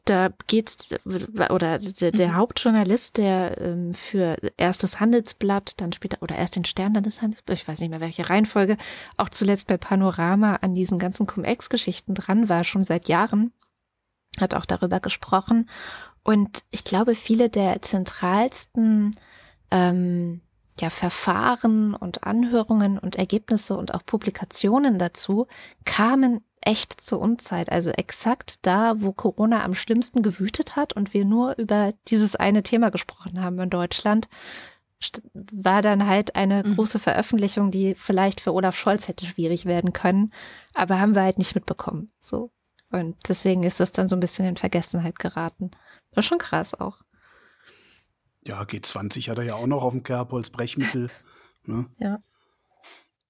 da geht's oder der, der mhm. Hauptjournalist, der ähm, für erst das Handelsblatt, dann später oder erst den Stern, dann das Handelsblatt, ich weiß nicht mehr welche Reihenfolge, auch zuletzt bei Panorama an diesen ganzen Cum-Ex-Geschichten dran war, schon seit Jahren, hat auch darüber gesprochen. Und ich glaube, viele der zentralsten ähm, ja, Verfahren und Anhörungen und Ergebnisse und auch Publikationen dazu kamen echt zur Unzeit. Also exakt da, wo Corona am schlimmsten gewütet hat und wir nur über dieses eine Thema gesprochen haben in Deutschland, war dann halt eine mhm. große Veröffentlichung, die vielleicht für Olaf Scholz hätte schwierig werden können, aber haben wir halt nicht mitbekommen. So. Und deswegen ist es dann so ein bisschen in Vergessenheit geraten. War schon krass auch. Ja, G20 hat er ja auch noch auf dem Kerbholz Brechmittel. Ne? Ja.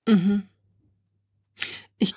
Mhm. Ich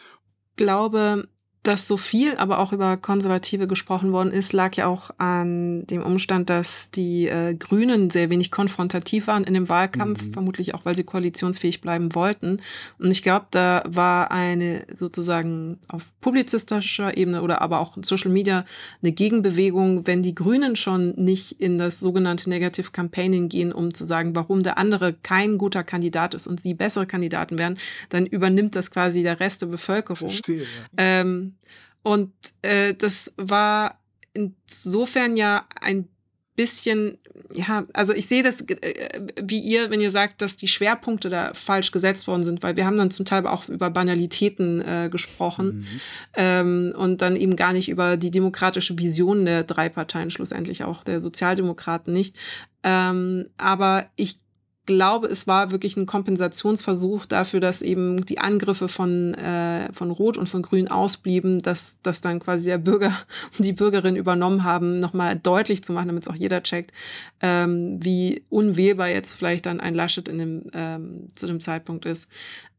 glaube, dass so viel aber auch über Konservative gesprochen worden ist, lag ja auch an dem Umstand, dass die äh, Grünen sehr wenig konfrontativ waren in dem Wahlkampf, mhm. vermutlich auch, weil sie koalitionsfähig bleiben wollten. Und ich glaube, da war eine sozusagen auf publizistischer Ebene oder aber auch in Social Media eine Gegenbewegung, wenn die Grünen schon nicht in das sogenannte Negative Campaigning gehen, um zu sagen, warum der andere kein guter Kandidat ist und sie bessere Kandidaten werden, dann übernimmt das quasi der Rest der Bevölkerung. Verstehe, ja. Ähm, und äh, das war insofern ja ein bisschen, ja, also ich sehe das äh, wie ihr, wenn ihr sagt, dass die Schwerpunkte da falsch gesetzt worden sind, weil wir haben dann zum Teil auch über Banalitäten äh, gesprochen mhm. ähm, und dann eben gar nicht über die demokratische Vision der drei Parteien, schlussendlich auch der Sozialdemokraten nicht. Ähm, aber ich glaube, es war wirklich ein Kompensationsversuch dafür, dass eben die Angriffe von, äh, von Rot und von Grün ausblieben, dass das dann quasi der Bürger und (laughs) die Bürgerin übernommen haben, nochmal deutlich zu machen, damit es auch jeder checkt, ähm, wie unwählbar jetzt vielleicht dann ein Laschet in dem, ähm, zu dem Zeitpunkt ist.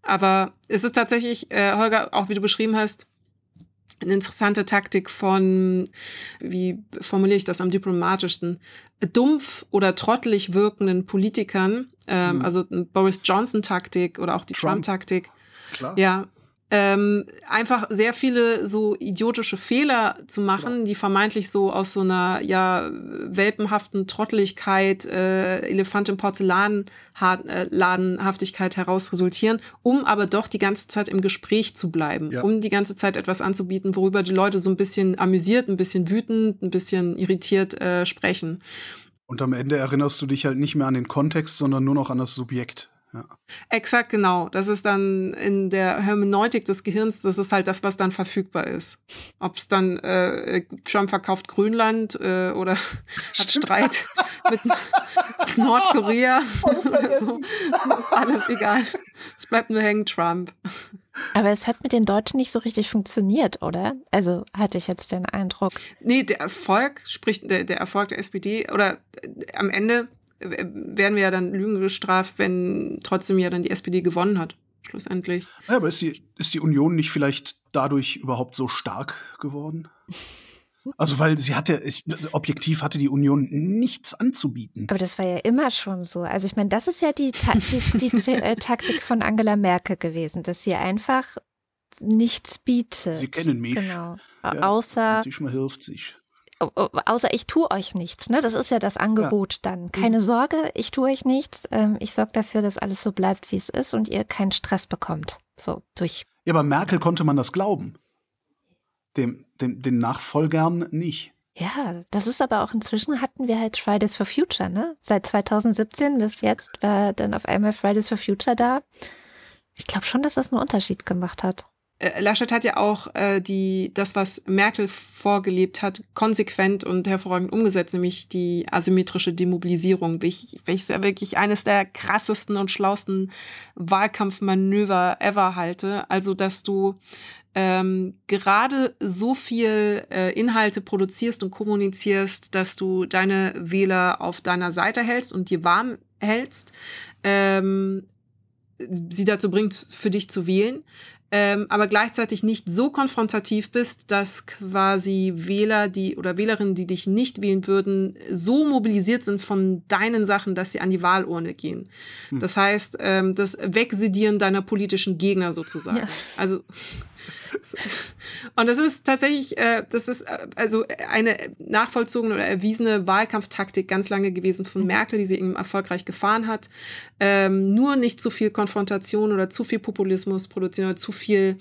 Aber es ist tatsächlich, äh, Holger, auch wie du beschrieben hast, eine interessante Taktik von, wie formuliere ich das am diplomatischsten, dumpf oder trottelig wirkenden Politikern, ähm, mhm. also Boris Johnson-Taktik oder auch die Trump-Taktik. Trump ja, ähm, einfach sehr viele so idiotische Fehler zu machen, ja. die vermeintlich so aus so einer ja welpenhaften Trotteligkeit, äh, Elefant im Porzellanladenhaftigkeit äh, heraus resultieren, um aber doch die ganze Zeit im Gespräch zu bleiben, ja. um die ganze Zeit etwas anzubieten, worüber die Leute so ein bisschen amüsiert, ein bisschen wütend, ein bisschen irritiert äh, sprechen. Und am Ende erinnerst du dich halt nicht mehr an den Kontext, sondern nur noch an das Subjekt. Ja. Exakt, genau. Das ist dann in der Hermeneutik des Gehirns, das ist halt das, was dann verfügbar ist. Ob es dann äh, Trump verkauft Grönland äh, oder (laughs) hat Streit (laughs) mit Nordkorea. so. Das (laughs) ist alles egal. Es bleibt nur hängen, Trump. Aber es hat mit den Deutschen nicht so richtig funktioniert, oder? Also hatte ich jetzt den Eindruck. Nee, der Erfolg, sprich der, der Erfolg der SPD, oder äh, am Ende werden wir ja dann Lügen gestraft, wenn trotzdem ja dann die SPD gewonnen hat, schlussendlich. Ja, aber ist die, ist die Union nicht vielleicht dadurch überhaupt so stark geworden? Also, weil sie hatte, ich, objektiv hatte die Union nichts anzubieten. Aber das war ja immer schon so. Also, ich meine, das ist ja die, Ta die, die äh, Taktik von Angela Merkel gewesen, dass sie einfach nichts bietet. Sie kennen mich. Genau. Ja, Außer. Sie schon mal hilft sich außer ich tue euch nichts. Ne? Das ist ja das Angebot ja. dann. Keine mhm. Sorge, ich tue euch nichts. Ähm, ich sorge dafür, dass alles so bleibt, wie es ist und ihr keinen Stress bekommt. So durch. Ja, aber Merkel konnte man das glauben. Dem, dem, den Nachfolgern nicht. Ja, das ist aber auch inzwischen hatten wir halt Fridays for Future, ne? Seit 2017 bis jetzt war dann auf einmal Fridays for Future da. Ich glaube schon, dass das einen Unterschied gemacht hat. Äh, Laschet hat ja auch äh, die, das, was Merkel vorgelebt hat, konsequent und hervorragend umgesetzt, nämlich die asymmetrische Demobilisierung, welches ja wirklich eines der krassesten und schlausten Wahlkampfmanöver ever halte. Also, dass du ähm, gerade so viel äh, Inhalte produzierst und kommunizierst, dass du deine Wähler auf deiner Seite hältst und dir warm hältst, ähm, sie dazu bringt, für dich zu wählen ähm, aber gleichzeitig nicht so konfrontativ bist, dass quasi Wähler, die oder Wählerinnen, die dich nicht wählen würden, so mobilisiert sind von deinen Sachen, dass sie an die Wahlurne gehen. Hm. Das heißt, ähm, das Wegsedieren deiner politischen Gegner sozusagen. Ja. Also (laughs) und das ist tatsächlich, äh, das ist äh, also eine nachvollzogene oder erwiesene Wahlkampftaktik ganz lange gewesen von mhm. Merkel, die sie eben erfolgreich gefahren hat. Ähm, nur nicht zu viel Konfrontation oder zu viel Populismus produzieren oder zu viel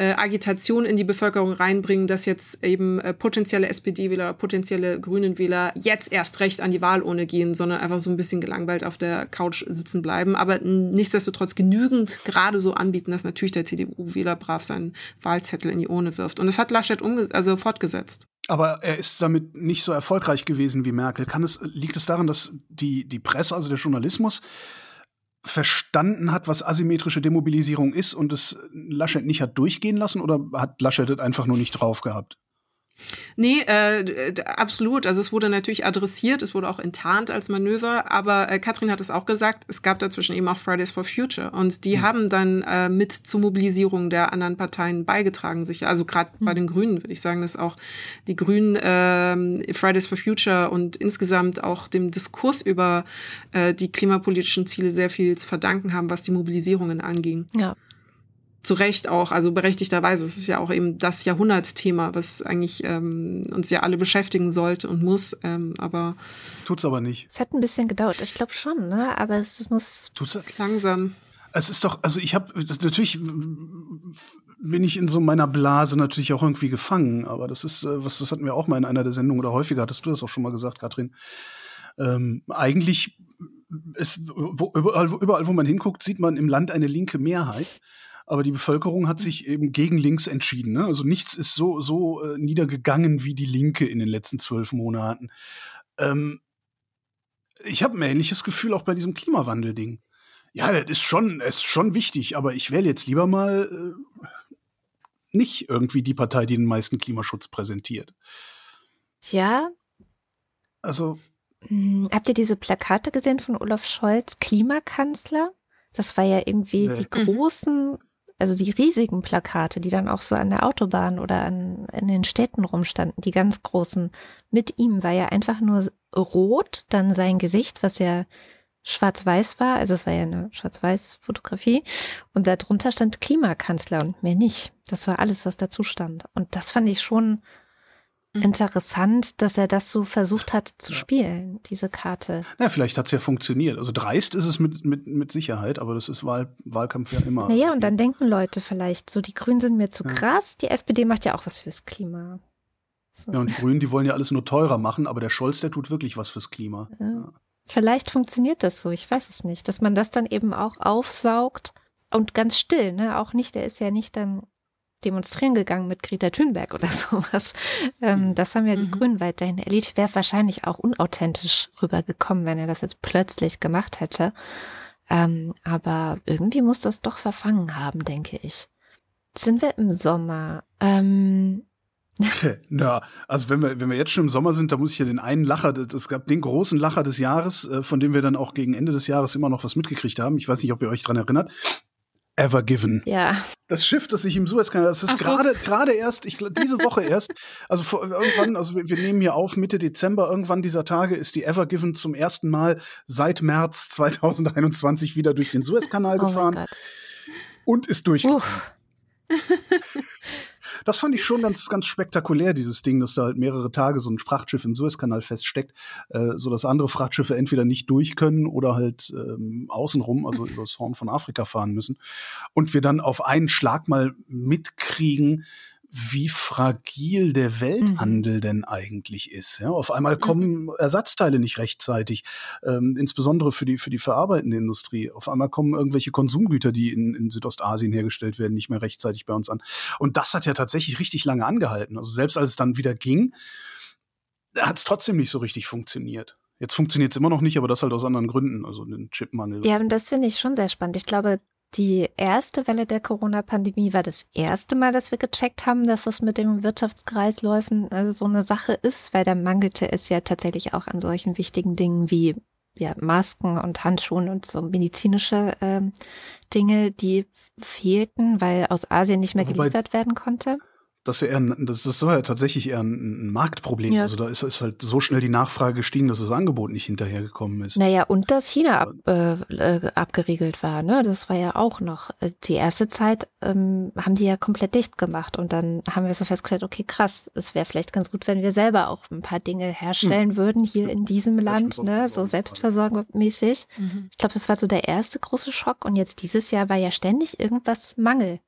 äh, Agitation in die Bevölkerung reinbringen, dass jetzt eben äh, potenzielle SPD-Wähler, potenzielle Grünen-Wähler jetzt erst recht an die Wahlurne gehen, sondern einfach so ein bisschen gelangweilt auf der Couch sitzen bleiben. Aber nichtsdestotrotz genügend gerade so anbieten, dass natürlich der CDU-Wähler brav seinen Wahlzettel in die Urne wirft. Und das hat Laschet also fortgesetzt. Aber er ist damit nicht so erfolgreich gewesen wie Merkel. Kann es, liegt es daran, dass die, die Presse, also der Journalismus, verstanden hat, was asymmetrische Demobilisierung ist und es Laschet nicht hat durchgehen lassen oder hat Laschet einfach nur nicht drauf gehabt? Nee, äh, absolut. Also es wurde natürlich adressiert, es wurde auch enttarnt als Manöver, aber äh, Katrin hat es auch gesagt, es gab dazwischen eben auch Fridays for Future und die mhm. haben dann äh, mit zur Mobilisierung der anderen Parteien beigetragen, sicher. Also gerade mhm. bei den Grünen würde ich sagen, dass auch die Grünen äh, Fridays for Future und insgesamt auch dem Diskurs über äh, die klimapolitischen Ziele sehr viel zu verdanken haben, was die Mobilisierungen anging. Ja zu Recht auch, also berechtigterweise. Es ist ja auch eben das Jahrhundertthema, was eigentlich ähm, uns ja alle beschäftigen sollte und muss, ähm, aber tut's aber nicht. Es hat ein bisschen gedauert, ich glaube schon, ne? Aber es muss tut's langsam. Es ist doch, also ich habe natürlich bin ich in so meiner Blase natürlich auch irgendwie gefangen, aber das ist äh, was, das hatten wir auch mal in einer der Sendungen oder häufiger hattest du das auch schon mal gesagt, Katrin. Ähm, eigentlich ist, wo, überall, überall, wo man hinguckt, sieht man im Land eine linke Mehrheit aber die Bevölkerung hat sich eben gegen links entschieden. Ne? Also nichts ist so, so äh, niedergegangen wie die Linke in den letzten zwölf Monaten. Ähm, ich habe ein ähnliches Gefühl auch bei diesem Klimawandel-Ding. Ja, das ist schon, ist schon wichtig, aber ich wähle jetzt lieber mal äh, nicht irgendwie die Partei, die den meisten Klimaschutz präsentiert. Ja. Also. Hm, habt ihr diese Plakate gesehen von Olaf Scholz, Klimakanzler? Das war ja irgendwie nee. die großen also die riesigen Plakate, die dann auch so an der Autobahn oder an, in den Städten rumstanden, die ganz großen, mit ihm war ja einfach nur rot, dann sein Gesicht, was ja schwarz-weiß war, also es war ja eine schwarz-weiß-Fotografie und darunter stand Klimakanzler und mehr nicht. Das war alles, was dazu stand. Und das fand ich schon. Interessant, dass er das so versucht hat zu ja. spielen, diese Karte. Na, vielleicht hat es ja funktioniert. Also dreist ist es mit, mit, mit Sicherheit, aber das ist Wahl, Wahlkampf ja immer. Naja, und dann denken Leute vielleicht, so die Grünen sind mir zu ja. krass, die SPD macht ja auch was fürs Klima. So. Ja, und die Grünen, die wollen ja alles nur teurer machen, aber der Scholz, der tut wirklich was fürs Klima. Ja. Vielleicht funktioniert das so, ich weiß es nicht, dass man das dann eben auch aufsaugt und ganz still, ne? Auch nicht, der ist ja nicht dann demonstrieren gegangen mit Greta Thunberg oder (laughs) sowas. Ähm, mhm. das haben ja die mhm. Grünen weiterhin erledigt. Wäre wahrscheinlich auch unauthentisch rübergekommen, wenn er das jetzt plötzlich gemacht hätte. Ähm, aber irgendwie muss das doch verfangen haben, denke ich. Jetzt sind wir im Sommer. Ähm, (laughs) ja, also wenn wir, wenn wir jetzt schon im Sommer sind, da muss ich ja den einen Lacher, es gab den großen Lacher des Jahres, äh, von dem wir dann auch gegen Ende des Jahres immer noch was mitgekriegt haben. Ich weiß nicht, ob ihr euch dran erinnert. Ever Given. Ja. Das Schiff, das sich im Suezkanal, das ist gerade gerade erst, ich diese Woche erst, also vor, irgendwann, also wir, wir, nehmen hier auf Mitte Dezember, irgendwann dieser Tage ist die Ever Given zum ersten Mal seit März 2021 wieder durch den Suezkanal oh gefahren und ist durchgekommen. (laughs) Das fand ich schon ganz, ganz spektakulär, dieses Ding, dass da halt mehrere Tage so ein Frachtschiff im Suezkanal feststeckt, äh, so dass andere Frachtschiffe entweder nicht durch können oder halt ähm, außenrum, also über das Horn von Afrika fahren müssen. Und wir dann auf einen Schlag mal mitkriegen, wie fragil der Welthandel mhm. denn eigentlich ist. Ja, auf einmal mhm. kommen mhm. Ersatzteile nicht rechtzeitig, ähm, insbesondere für die, für die verarbeitende Industrie. Auf einmal kommen irgendwelche Konsumgüter, die in, in Südostasien hergestellt werden, nicht mehr rechtzeitig bei uns an. Und das hat ja tatsächlich richtig lange angehalten. Also selbst als es dann wieder ging, hat es trotzdem nicht so richtig funktioniert. Jetzt funktioniert es immer noch nicht, aber das halt aus anderen Gründen, also den Chipmangel. Ja, und das finde ich schon sehr spannend. Ich glaube, die erste Welle der Corona-Pandemie war das erste Mal, dass wir gecheckt haben, dass das mit dem Wirtschaftskreisläufen also so eine Sache ist, weil da mangelte es ja tatsächlich auch an solchen wichtigen Dingen wie ja, Masken und Handschuhen und so medizinische äh, Dinge, die fehlten, weil aus Asien nicht mehr geliefert werden konnte das, ja eher, das, das war ja tatsächlich eher ein, ein Marktproblem. Ja. Also da ist, ist, halt so schnell die Nachfrage gestiegen, dass das Angebot nicht hinterhergekommen ist. Naja, und dass China ab, äh, äh, abgeriegelt war, ne? Das war ja auch noch. Äh, die erste Zeit ähm, haben die ja komplett dicht gemacht und dann haben wir so festgestellt, okay, krass, es wäre vielleicht ganz gut, wenn wir selber auch ein paar Dinge herstellen hm. würden hier in diesem Land, ne? So selbstversorgungsmäßig. Mhm. Ich glaube, das war so der erste große Schock und jetzt dieses Jahr war ja ständig irgendwas Mangel.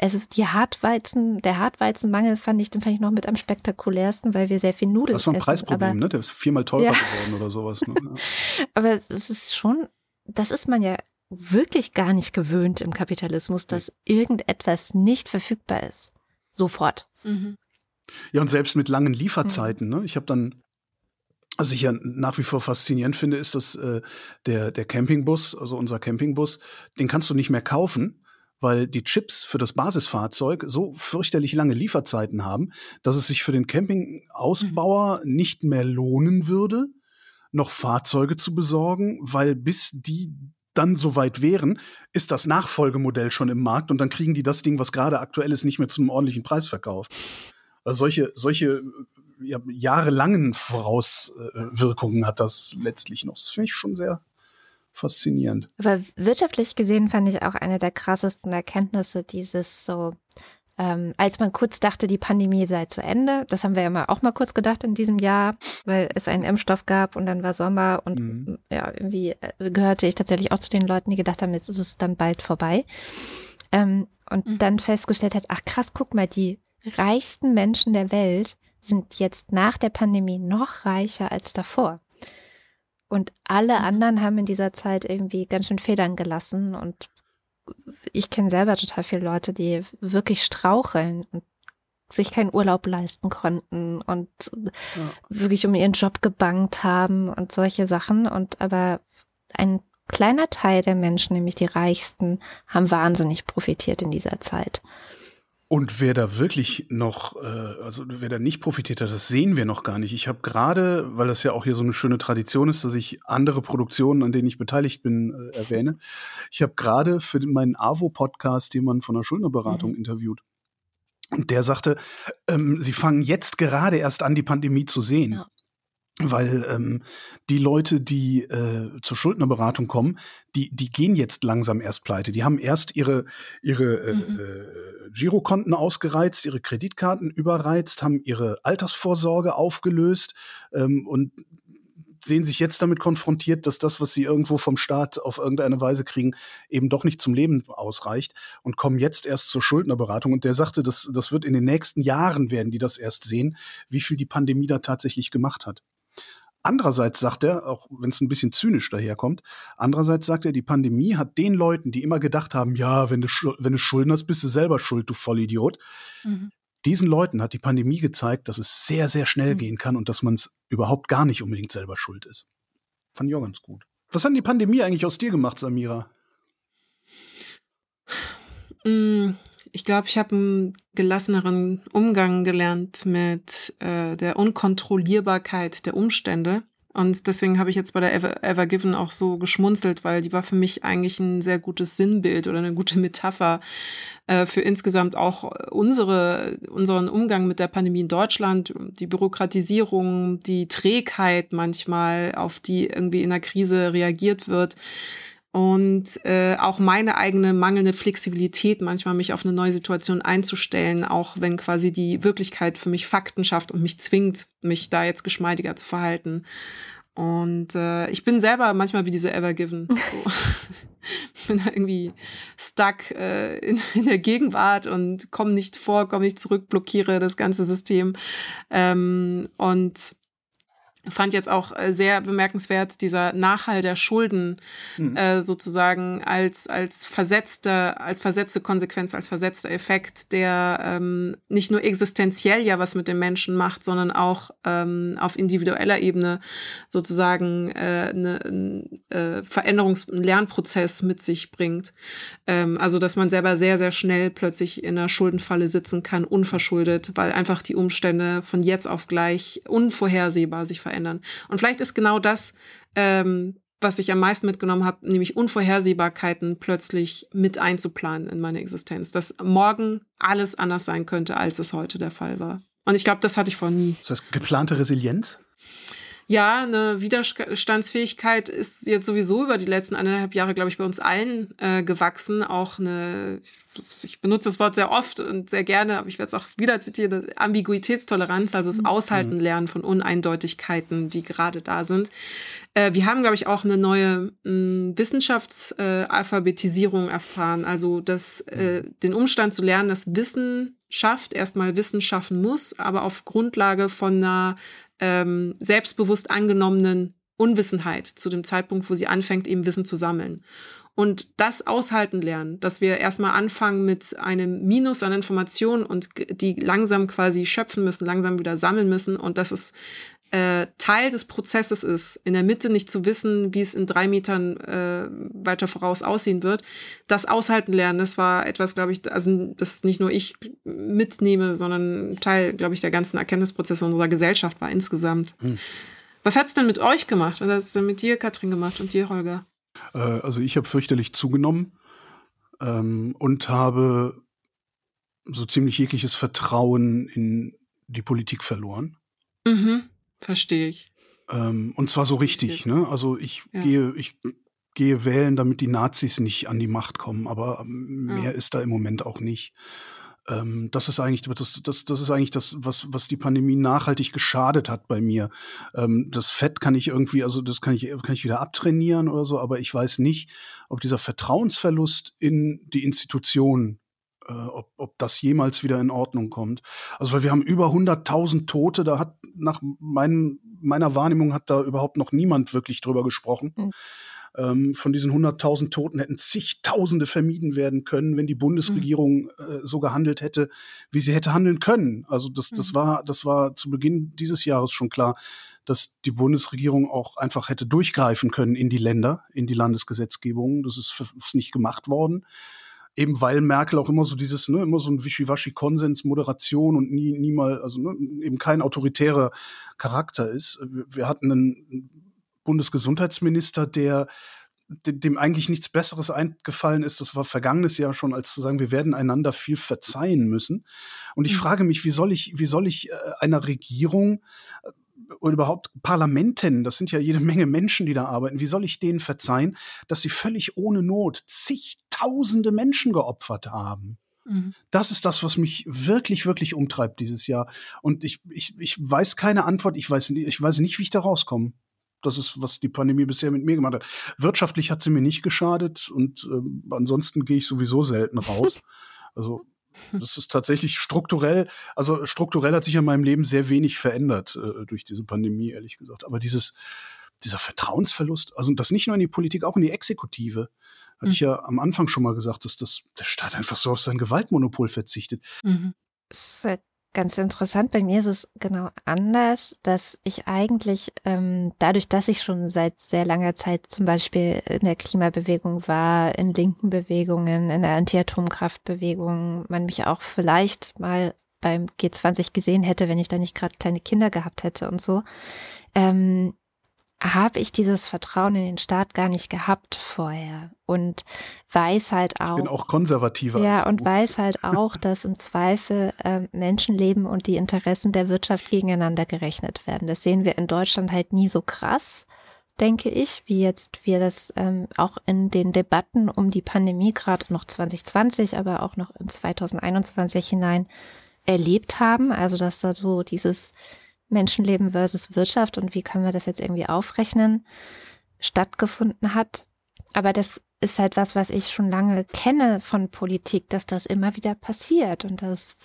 Also die Hartweizen, der Hartweizenmangel fand ich, den fand ich noch mit am spektakulärsten, weil wir sehr viel Nudeln essen. Das war ein Preisproblem, ne? Der ist viermal teurer ja. geworden oder sowas. Ne? (laughs) Ja. aber es ist schon, das ist man ja wirklich gar nicht gewöhnt im Kapitalismus, dass irgendetwas nicht verfügbar ist. Sofort. Mhm. Ja, und selbst mit langen Lieferzeiten. Mhm. Ne? Ich habe dann was ich ja nach wie vor faszinierend finde, ist, dass äh, der, der Campingbus, also unser Campingbus, den kannst du nicht mehr kaufen, weil die Chips für das Basisfahrzeug so fürchterlich lange Lieferzeiten haben, dass es sich für den Campingausbauer mhm. nicht mehr lohnen würde, noch Fahrzeuge zu besorgen, weil bis die dann soweit wären, ist das Nachfolgemodell schon im Markt und dann kriegen die das Ding, was gerade aktuell ist, nicht mehr zu einem ordentlichen Preis verkauft. Also solche, solche ja, jahrelangen Vorauswirkungen hat das letztlich noch. Das finde ich schon sehr faszinierend. Aber wirtschaftlich gesehen fand ich auch eine der krassesten Erkenntnisse dieses so, ähm, als man kurz dachte, die Pandemie sei zu Ende. Das haben wir ja mal auch mal kurz gedacht in diesem Jahr, weil es einen Impfstoff gab und dann war Sommer und mhm. ja, irgendwie äh, gehörte ich tatsächlich auch zu den Leuten, die gedacht haben, jetzt ist es dann bald vorbei. Ähm, und mhm. dann festgestellt hat, ach krass, guck mal, die reichsten Menschen der Welt sind jetzt nach der Pandemie noch reicher als davor. Und alle mhm. anderen haben in dieser Zeit irgendwie ganz schön Federn gelassen. Und ich kenne selber total viele Leute, die wirklich straucheln und sich keinen Urlaub leisten konnten und ja. wirklich um ihren Job gebangt haben und solche Sachen. Und aber ein kleiner Teil der Menschen, nämlich die Reichsten, haben wahnsinnig profitiert in dieser Zeit. Und wer da wirklich noch, äh, also wer da nicht profitiert hat, das sehen wir noch gar nicht. Ich habe gerade, weil das ja auch hier so eine schöne Tradition ist, dass ich andere Produktionen, an denen ich beteiligt bin, äh, erwähne. Ich habe gerade für meinen AWO-Podcast jemanden von der Schuldnerberatung mhm. interviewt. Und der sagte, ähm, sie fangen jetzt gerade erst an, die Pandemie zu sehen. Ja weil ähm, die Leute, die äh, zur Schuldnerberatung kommen, die die gehen jetzt langsam erst pleite. Die haben erst ihre ihre äh, mhm. äh, Girokonten ausgereizt, ihre Kreditkarten überreizt, haben ihre Altersvorsorge aufgelöst ähm, und sehen sich jetzt damit konfrontiert, dass das, was sie irgendwo vom Staat auf irgendeine Weise kriegen, eben doch nicht zum Leben ausreicht und kommen jetzt erst zur Schuldnerberatung. Und der sagte, das, das wird in den nächsten Jahren werden die das erst sehen, wie viel die Pandemie da tatsächlich gemacht hat. Andererseits sagt er, auch wenn es ein bisschen zynisch daherkommt, andererseits sagt er, die Pandemie hat den Leuten, die immer gedacht haben, ja, wenn du, wenn du Schulden hast, bist du selber schuld, du Vollidiot. Mhm. Diesen Leuten hat die Pandemie gezeigt, dass es sehr, sehr schnell mhm. gehen kann und dass man es überhaupt gar nicht unbedingt selber schuld ist. Fand ich auch ganz gut. Was hat die Pandemie eigentlich aus dir gemacht, Samira? Mm, ich glaube, ich habe einen gelasseneren Umgang gelernt mit äh, der Unkontrollierbarkeit der Umstände. Und deswegen habe ich jetzt bei der Ever, Ever Given auch so geschmunzelt, weil die war für mich eigentlich ein sehr gutes Sinnbild oder eine gute Metapher äh, für insgesamt auch unsere, unseren Umgang mit der Pandemie in Deutschland, die Bürokratisierung, die Trägheit manchmal, auf die irgendwie in der Krise reagiert wird und äh, auch meine eigene mangelnde Flexibilität, manchmal mich auf eine neue Situation einzustellen, auch wenn quasi die Wirklichkeit für mich Fakten schafft und mich zwingt, mich da jetzt geschmeidiger zu verhalten. Und äh, ich bin selber manchmal wie diese Evergiven. (laughs) So. (laughs) bin da irgendwie stuck äh, in, in der Gegenwart und komme nicht vor, komme nicht zurück, blockiere das ganze System. Ähm, und fand jetzt auch äh, sehr bemerkenswert dieser Nachhall der Schulden mhm. äh, sozusagen als als versetzte als versetzte Konsequenz als versetzter Effekt der ähm, nicht nur existenziell ja was mit dem Menschen macht sondern auch ähm, auf individueller Ebene sozusagen äh, eine äh, Veränderungs Lernprozess mit sich bringt ähm, also dass man selber sehr sehr schnell plötzlich in einer Schuldenfalle sitzen kann unverschuldet weil einfach die Umstände von jetzt auf gleich unvorhersehbar sich verändern verändern. Und vielleicht ist genau das, ähm, was ich am meisten mitgenommen habe, nämlich Unvorhersehbarkeiten plötzlich mit einzuplanen in meine Existenz. Dass morgen alles anders sein könnte, als es heute der Fall war. Und ich glaube, das hatte ich vor nie. Das heißt, geplante Resilienz? Ja, eine Widerstandsfähigkeit ist jetzt sowieso über die letzten eineinhalb Jahre, glaube ich, bei uns allen äh, gewachsen. Auch eine, ich benutze das Wort sehr oft und sehr gerne, aber ich werde es auch wieder zitieren, Ambiguitätstoleranz, also das mhm. Aushalten lernen von Uneindeutigkeiten, die gerade da sind. Äh, wir haben, glaube ich, auch eine neue hm, Wissenschaftsalphabetisierung äh, erfahren. Also das, äh, den Umstand zu lernen, dass Wissen schafft, erstmal Wissen schaffen muss, aber auf Grundlage von einer ähm, selbstbewusst angenommenen Unwissenheit zu dem Zeitpunkt, wo sie anfängt, eben Wissen zu sammeln. Und das aushalten lernen, dass wir erstmal anfangen mit einem Minus an Informationen und die langsam quasi schöpfen müssen, langsam wieder sammeln müssen und dass es äh, Teil des Prozesses ist, in der Mitte nicht zu wissen, wie es in drei Metern äh, weiter voraus aussehen wird, das aushalten lernen, das war etwas, glaube ich, also das nicht nur ich mitnehme, sondern Teil, glaube ich, der ganzen Erkenntnisprozesse unserer Gesellschaft war insgesamt. Hm. Was hat's denn mit euch gemacht? Was hat's denn mit dir, Katrin, gemacht und dir, Holger? Äh, also ich habe fürchterlich zugenommen ähm, und habe so ziemlich jegliches Vertrauen in die Politik verloren. Mhm. Verstehe ich. Ähm, und zwar so richtig, ne? Also ich ja. gehe, ich gehe wählen, damit die Nazis nicht an die Macht kommen, aber mehr ja. ist da im Moment auch nicht. Ähm, das ist eigentlich, das, das, das ist eigentlich das, was, was die Pandemie nachhaltig geschadet hat bei mir. Ähm, das Fett kann ich irgendwie, also das kann ich, kann ich wieder abtrainieren oder so, aber ich weiß nicht, ob dieser Vertrauensverlust in die Institutionen äh, ob, ob das jemals wieder in Ordnung kommt. Also weil wir haben über 100.000 Tote, da hat nach mein, meiner Wahrnehmung hat da überhaupt noch niemand wirklich drüber gesprochen. Mhm. Ähm, von diesen 100.000 Toten hätten zigtausende vermieden werden können, wenn die Bundesregierung mhm. äh, so gehandelt hätte, wie sie hätte handeln können. Also das, das mhm. war, das war zu Beginn dieses Jahres schon klar, dass die Bundesregierung auch einfach hätte durchgreifen können in die Länder, in die Landesgesetzgebung. Das ist, ist nicht gemacht worden eben weil Merkel auch immer so dieses, ne, immer so ein Wischiwaschi-Konsens, Moderation und nie, nie mal, also ne, eben kein autoritärer Charakter ist. Wir hatten einen Bundesgesundheitsminister, der dem eigentlich nichts Besseres eingefallen ist, das war vergangenes Jahr schon, als zu sagen, wir werden einander viel verzeihen müssen. Und ich mhm. frage mich, wie soll ich, wie soll ich äh, einer Regierung oder überhaupt Parlamenten, das sind ja jede Menge Menschen, die da arbeiten, wie soll ich denen verzeihen, dass sie völlig ohne Not zig tausende Menschen geopfert haben. Mhm. Das ist das, was mich wirklich, wirklich umtreibt dieses Jahr. Und ich, ich, ich weiß keine Antwort. Ich weiß, ich weiß nicht, wie ich da rauskomme. Das ist, was die Pandemie bisher mit mir gemacht hat. Wirtschaftlich hat sie mir nicht geschadet und äh, ansonsten gehe ich sowieso selten raus. (laughs) Also das ist tatsächlich strukturell, also strukturell hat sich in meinem Leben sehr wenig verändert äh, durch diese Pandemie, ehrlich gesagt. Aber dieses, dieser Vertrauensverlust, also das nicht nur in die Politik, auch in die Exekutive. Hatte mhm. ich ja am Anfang schon mal gesagt, dass das, der Staat einfach so auf sein Gewaltmonopol verzichtet. Mhm. Halt ganz interessant. Bei mir ist es genau anders, dass ich eigentlich ähm, dadurch, dass ich schon seit sehr langer Zeit zum Beispiel in der Klimabewegung war, in linken Bewegungen, in der Anti-Atomkraftbewegung, man mich auch vielleicht mal beim G20 gesehen hätte, wenn ich da nicht gerade kleine Kinder gehabt hätte und so. Ähm, habe ich dieses Vertrauen in den Staat gar nicht gehabt vorher und weiß halt auch. Ich bin auch konservativer. Ja, und weiß halt (laughs) auch, dass im Zweifel äh, Menschenleben und die Interessen der Wirtschaft gegeneinander gerechnet werden. Das sehen wir in Deutschland halt nie so krass, denke ich, wie jetzt wir das ähm, auch in den Debatten um die Pandemie gerade noch 2020, aber auch noch in 2021 hinein erlebt haben. Also dass da so dieses Menschenleben versus Wirtschaft und wie können wir das jetzt irgendwie aufrechnen, stattgefunden hat. Aber das ist halt was, was ich schon lange kenne von Politik, dass das immer wieder passiert und das.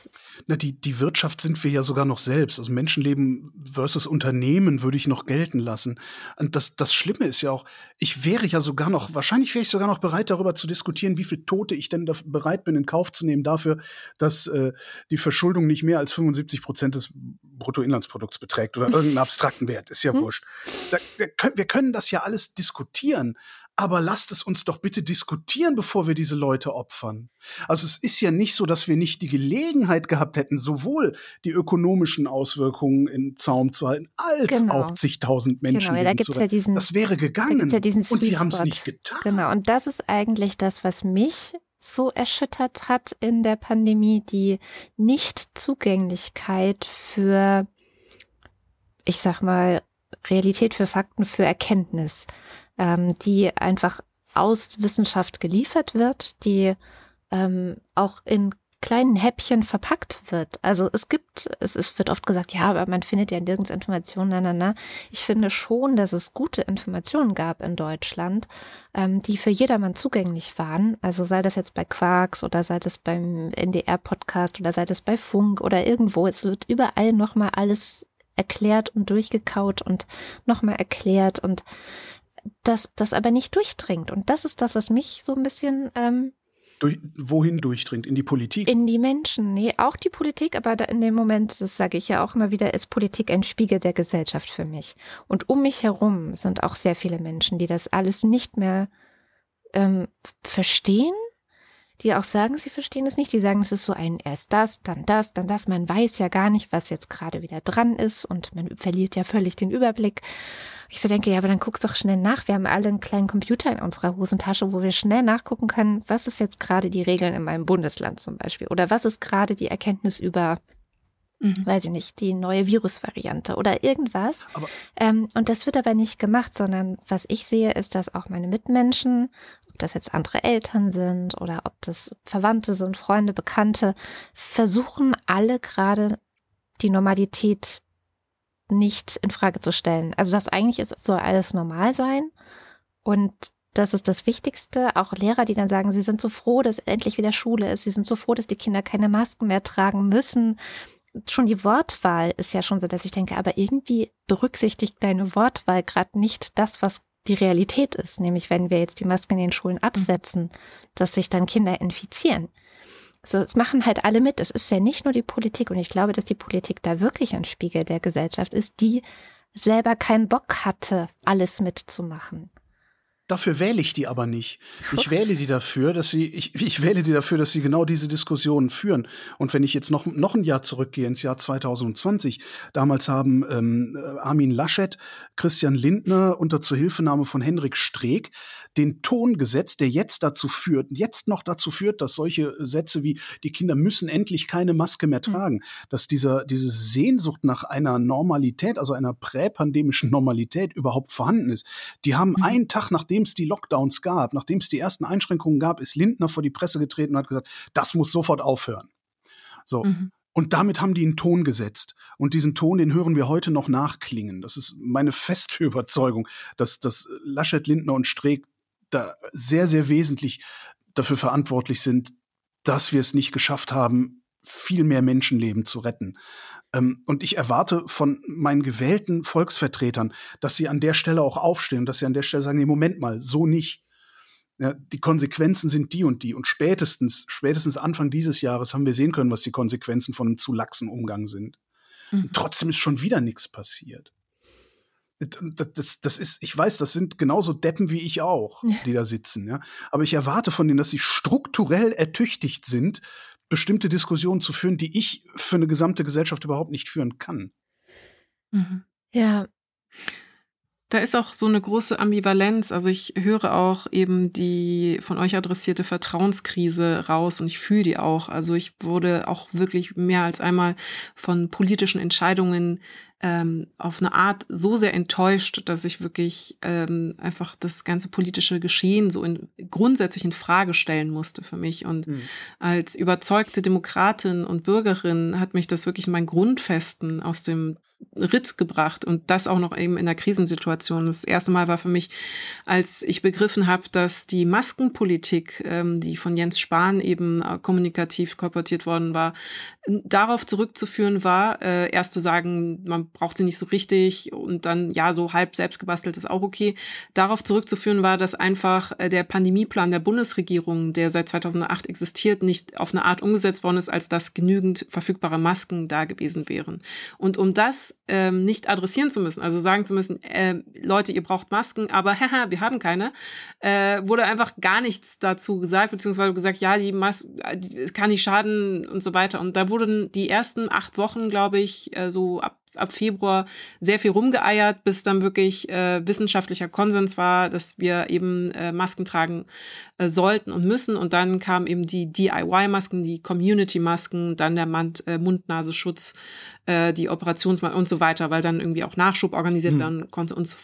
Na, die, die Wirtschaft sind wir ja sogar noch selbst. Also Menschenleben versus Unternehmen würde ich noch gelten lassen. Und das, das Schlimme ist ja auch, ich wäre ja sogar noch, wahrscheinlich wäre ich sogar noch bereit, darüber zu diskutieren, wie viele Tote ich denn bereit bin, in Kauf zu nehmen dafür, dass äh, die Verschuldung nicht mehr als 75 Prozent des Bruttoinlandsprodukts beträgt oder (laughs) irgendeinen abstrakten Wert. Ist ja hm? wurscht. Da, da, wir können das ja alles diskutieren, aber lasst es uns doch bitte diskutieren, bevor wir diese Leute opfern. Also es ist ja nicht so, dass wir nicht die Gelegenheit gehabt hätten, sowohl die ökonomischen Auswirkungen im Zaum zu halten, als genau. auch zigtausend Menschen genau, da gibt's ja diesen, Das wäre gegangen. Ja diesen und sie haben es nicht getan. Genau, und das ist eigentlich das, was mich so erschüttert hat in der Pandemie, die Nichtzugänglichkeit für, ich sag mal, Realität für Fakten für Erkenntnis, ähm, die einfach aus Wissenschaft geliefert wird, die ähm, auch in kleinen Häppchen verpackt wird. Also es gibt, es, es wird oft gesagt, ja, aber man findet ja nirgends Informationen, na, na, na. Ich finde schon, dass es gute Informationen gab in Deutschland, ähm, die für jedermann zugänglich waren. Also sei das jetzt bei Quarks oder sei das beim NDR-Podcast oder sei das bei Funk oder irgendwo. Es wird überall nochmal alles erklärt und durchgekaut und nochmal erklärt und das, das aber nicht durchdringt. Und das ist das, was mich so ein bisschen ähm, durch, wohin durchdringt? In die Politik? In die Menschen. Nee, auch die Politik, aber in dem Moment, das sage ich ja auch immer wieder, ist Politik ein Spiegel der Gesellschaft für mich. Und um mich herum sind auch sehr viele Menschen, die das alles nicht mehr ähm, verstehen, die auch sagen, sie verstehen es nicht. Die sagen, es ist so ein erst das, dann das, dann das. Man weiß ja gar nicht, was jetzt gerade wieder dran ist und man verliert ja völlig den Überblick. Ich so denke, ja, aber dann guck's doch schnell nach. Wir haben alle einen kleinen Computer in unserer Hosentasche, wo wir schnell nachgucken können, was ist jetzt gerade die Regeln in meinem Bundesland zum Beispiel oder was ist gerade die Erkenntnis über Mhm. weiß ich nicht, die neue Virusvariante oder irgendwas. Ähm, und das wird aber nicht gemacht, sondern was ich sehe, ist, dass auch meine Mitmenschen, ob das jetzt andere Eltern sind oder ob das Verwandte sind, Freunde, Bekannte, versuchen alle gerade die Normalität nicht in Frage zu stellen. Also das eigentlich ist, soll alles normal sein und das ist das Wichtigste. Auch Lehrer, die dann sagen, sie sind so froh, dass endlich wieder Schule ist. Sie sind so froh, dass die Kinder keine Masken mehr tragen müssen. Schon die Wortwahl ist ja schon so, dass ich denke, aber irgendwie berücksichtigt deine Wortwahl gerade nicht das, was die Realität ist. Nämlich, wenn wir jetzt die Masken in den Schulen absetzen, dass sich dann Kinder infizieren. So, es machen halt alle mit. Es ist ja nicht nur die Politik. Und ich glaube, dass die Politik da wirklich ein Spiegel der Gesellschaft ist, die selber keinen Bock hatte, alles mitzumachen. Dafür wähle ich die aber nicht. Ich (laughs) wähle die dafür, dass sie, ich, ich wähle die dafür, dass sie genau diese Diskussionen führen. Und wenn ich jetzt noch, noch ein Jahr zurückgehe, ins Jahr 2020, damals haben ähm, Armin Laschet, Christian Lindner unter Zuhilfenahme von Henrik Streeck den Ton gesetzt, der jetzt dazu führt, jetzt noch dazu führt, dass solche Sätze wie die Kinder müssen endlich keine Maske mehr hm. tragen, mhm. dass dieser, diese Sehnsucht nach einer Normalität, also einer präpandemischen Normalität überhaupt vorhanden ist. Die haben mhm. einen Tag, nachdem es die Lockdowns gab, nachdem es die ersten Einschränkungen gab, ist Lindner vor die Presse getreten und hat gesagt, das muss sofort aufhören. So. Mhm. Und damit haben die einen Ton gesetzt. Und diesen Ton, den hören wir heute noch nachklingen. Das ist meine feste (laughs) Überzeugung, dass, dass Laschet, Lindner und Streeck da sehr, sehr wesentlich dafür verantwortlich sind, dass wir es nicht geschafft haben, viel mehr Menschenleben zu retten. Ähm, und ich erwarte von meinen gewählten Volksvertretern, dass sie an der Stelle auch aufstehen, dass sie an der Stelle sagen, nee, Moment mal, so nicht. Ja, die Konsequenzen sind die und die. Und spätestens, spätestens Anfang dieses Jahres haben wir sehen können, was die Konsequenzen von einem zu laxen Umgang sind. Mhm. trotzdem ist schon wieder nichts passiert das, das ist, ich weiß, das sind genauso Deppen wie ich auch, die da sitzen, ja. Aber ich erwarte von denen, dass sie strukturell ertüchtigt sind, bestimmte Diskussionen zu führen, die ich für eine gesamte Gesellschaft überhaupt nicht führen kann. Mhm. Ja. Da ist auch so eine große Ambivalenz. Also ich höre auch eben die von euch adressierte Vertrauenskrise raus und ich fühle die auch. Also ich wurde auch wirklich mehr als einmal von politischen Entscheidungen ähm, auf eine Art so sehr enttäuscht, dass ich wirklich ähm, einfach das ganze politische Geschehen so in, grundsätzlich in Frage stellen musste für mich. Und mhm. als überzeugte Demokratin und Bürgerin hat mich das wirklich mein Grundfesten aus dem Ritt gebracht und das auch noch eben in der Krisensituation. Das erste Mal war für mich, als ich begriffen habe, dass die Maskenpolitik, ähm, die von Jens Spahn eben äh, kommunikativ korportiert worden war, darauf zurückzuführen war, äh, erst zu sagen, man braucht sie nicht so richtig und dann ja so halb selbst gebastelt ist auch okay. Darauf zurückzuführen war, dass einfach äh, der Pandemieplan der Bundesregierung, der seit 2008 existiert, nicht auf eine Art umgesetzt worden ist, als dass genügend verfügbare Masken da gewesen wären. Und um das ähm, nicht adressieren zu müssen, also sagen zu müssen, äh, Leute, ihr braucht Masken, aber haha, wir haben keine, äh, wurde einfach gar nichts dazu gesagt, beziehungsweise gesagt, ja, die Maske, es kann nicht schaden und so weiter. Und da wurden die ersten acht Wochen, glaube ich, äh, so ab ab Februar sehr viel rumgeeiert, bis dann wirklich äh, wissenschaftlicher Konsens war, dass wir eben äh, Masken tragen äh, sollten und müssen. Und dann kamen eben die DIY-Masken, die Community-Masken, dann der Mund, äh, die Operationsmasken und so weiter, weil dann irgendwie auch Nachschub organisiert mhm. werden konnte und so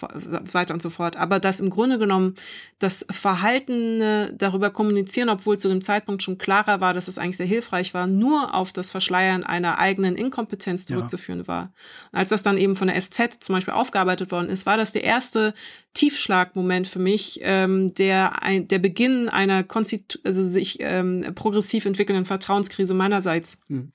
weiter und so fort. Aber dass im Grunde genommen das Verhalten äh, darüber kommunizieren, obwohl zu dem Zeitpunkt schon klarer war, dass es eigentlich sehr hilfreich war, nur auf das Verschleiern einer eigenen Inkompetenz zurückzuführen ja. war. Und als das dann eben von der SZ zum Beispiel aufgearbeitet worden ist, war das der erste Tiefschlagmoment für mich, ähm, der ein, der Beginn einer Konstitu also sich ähm, progressiv entwickelnden Vertrauenskrise meinerseits. Mhm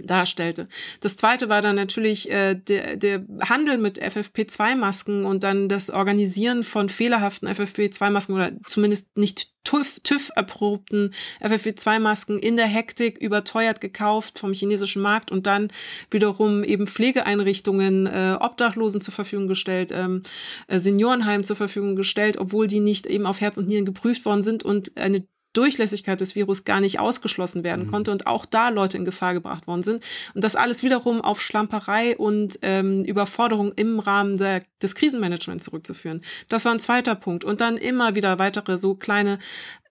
darstellte. Das zweite war dann natürlich äh, der, der Handel mit FFP2-Masken und dann das Organisieren von fehlerhaften FFP2-Masken oder zumindest nicht TÜV-erprobten FFP2-Masken in der Hektik überteuert gekauft vom chinesischen Markt und dann wiederum eben Pflegeeinrichtungen, äh, Obdachlosen zur Verfügung gestellt, ähm, äh, Seniorenheim zur Verfügung gestellt, obwohl die nicht eben auf Herz und Nieren geprüft worden sind und eine Durchlässigkeit des Virus gar nicht ausgeschlossen werden mhm. konnte und auch da Leute in Gefahr gebracht worden sind. Und das alles wiederum auf Schlamperei und ähm, Überforderung im Rahmen der, des Krisenmanagements zurückzuführen. Das war ein zweiter Punkt. Und dann immer wieder weitere so kleine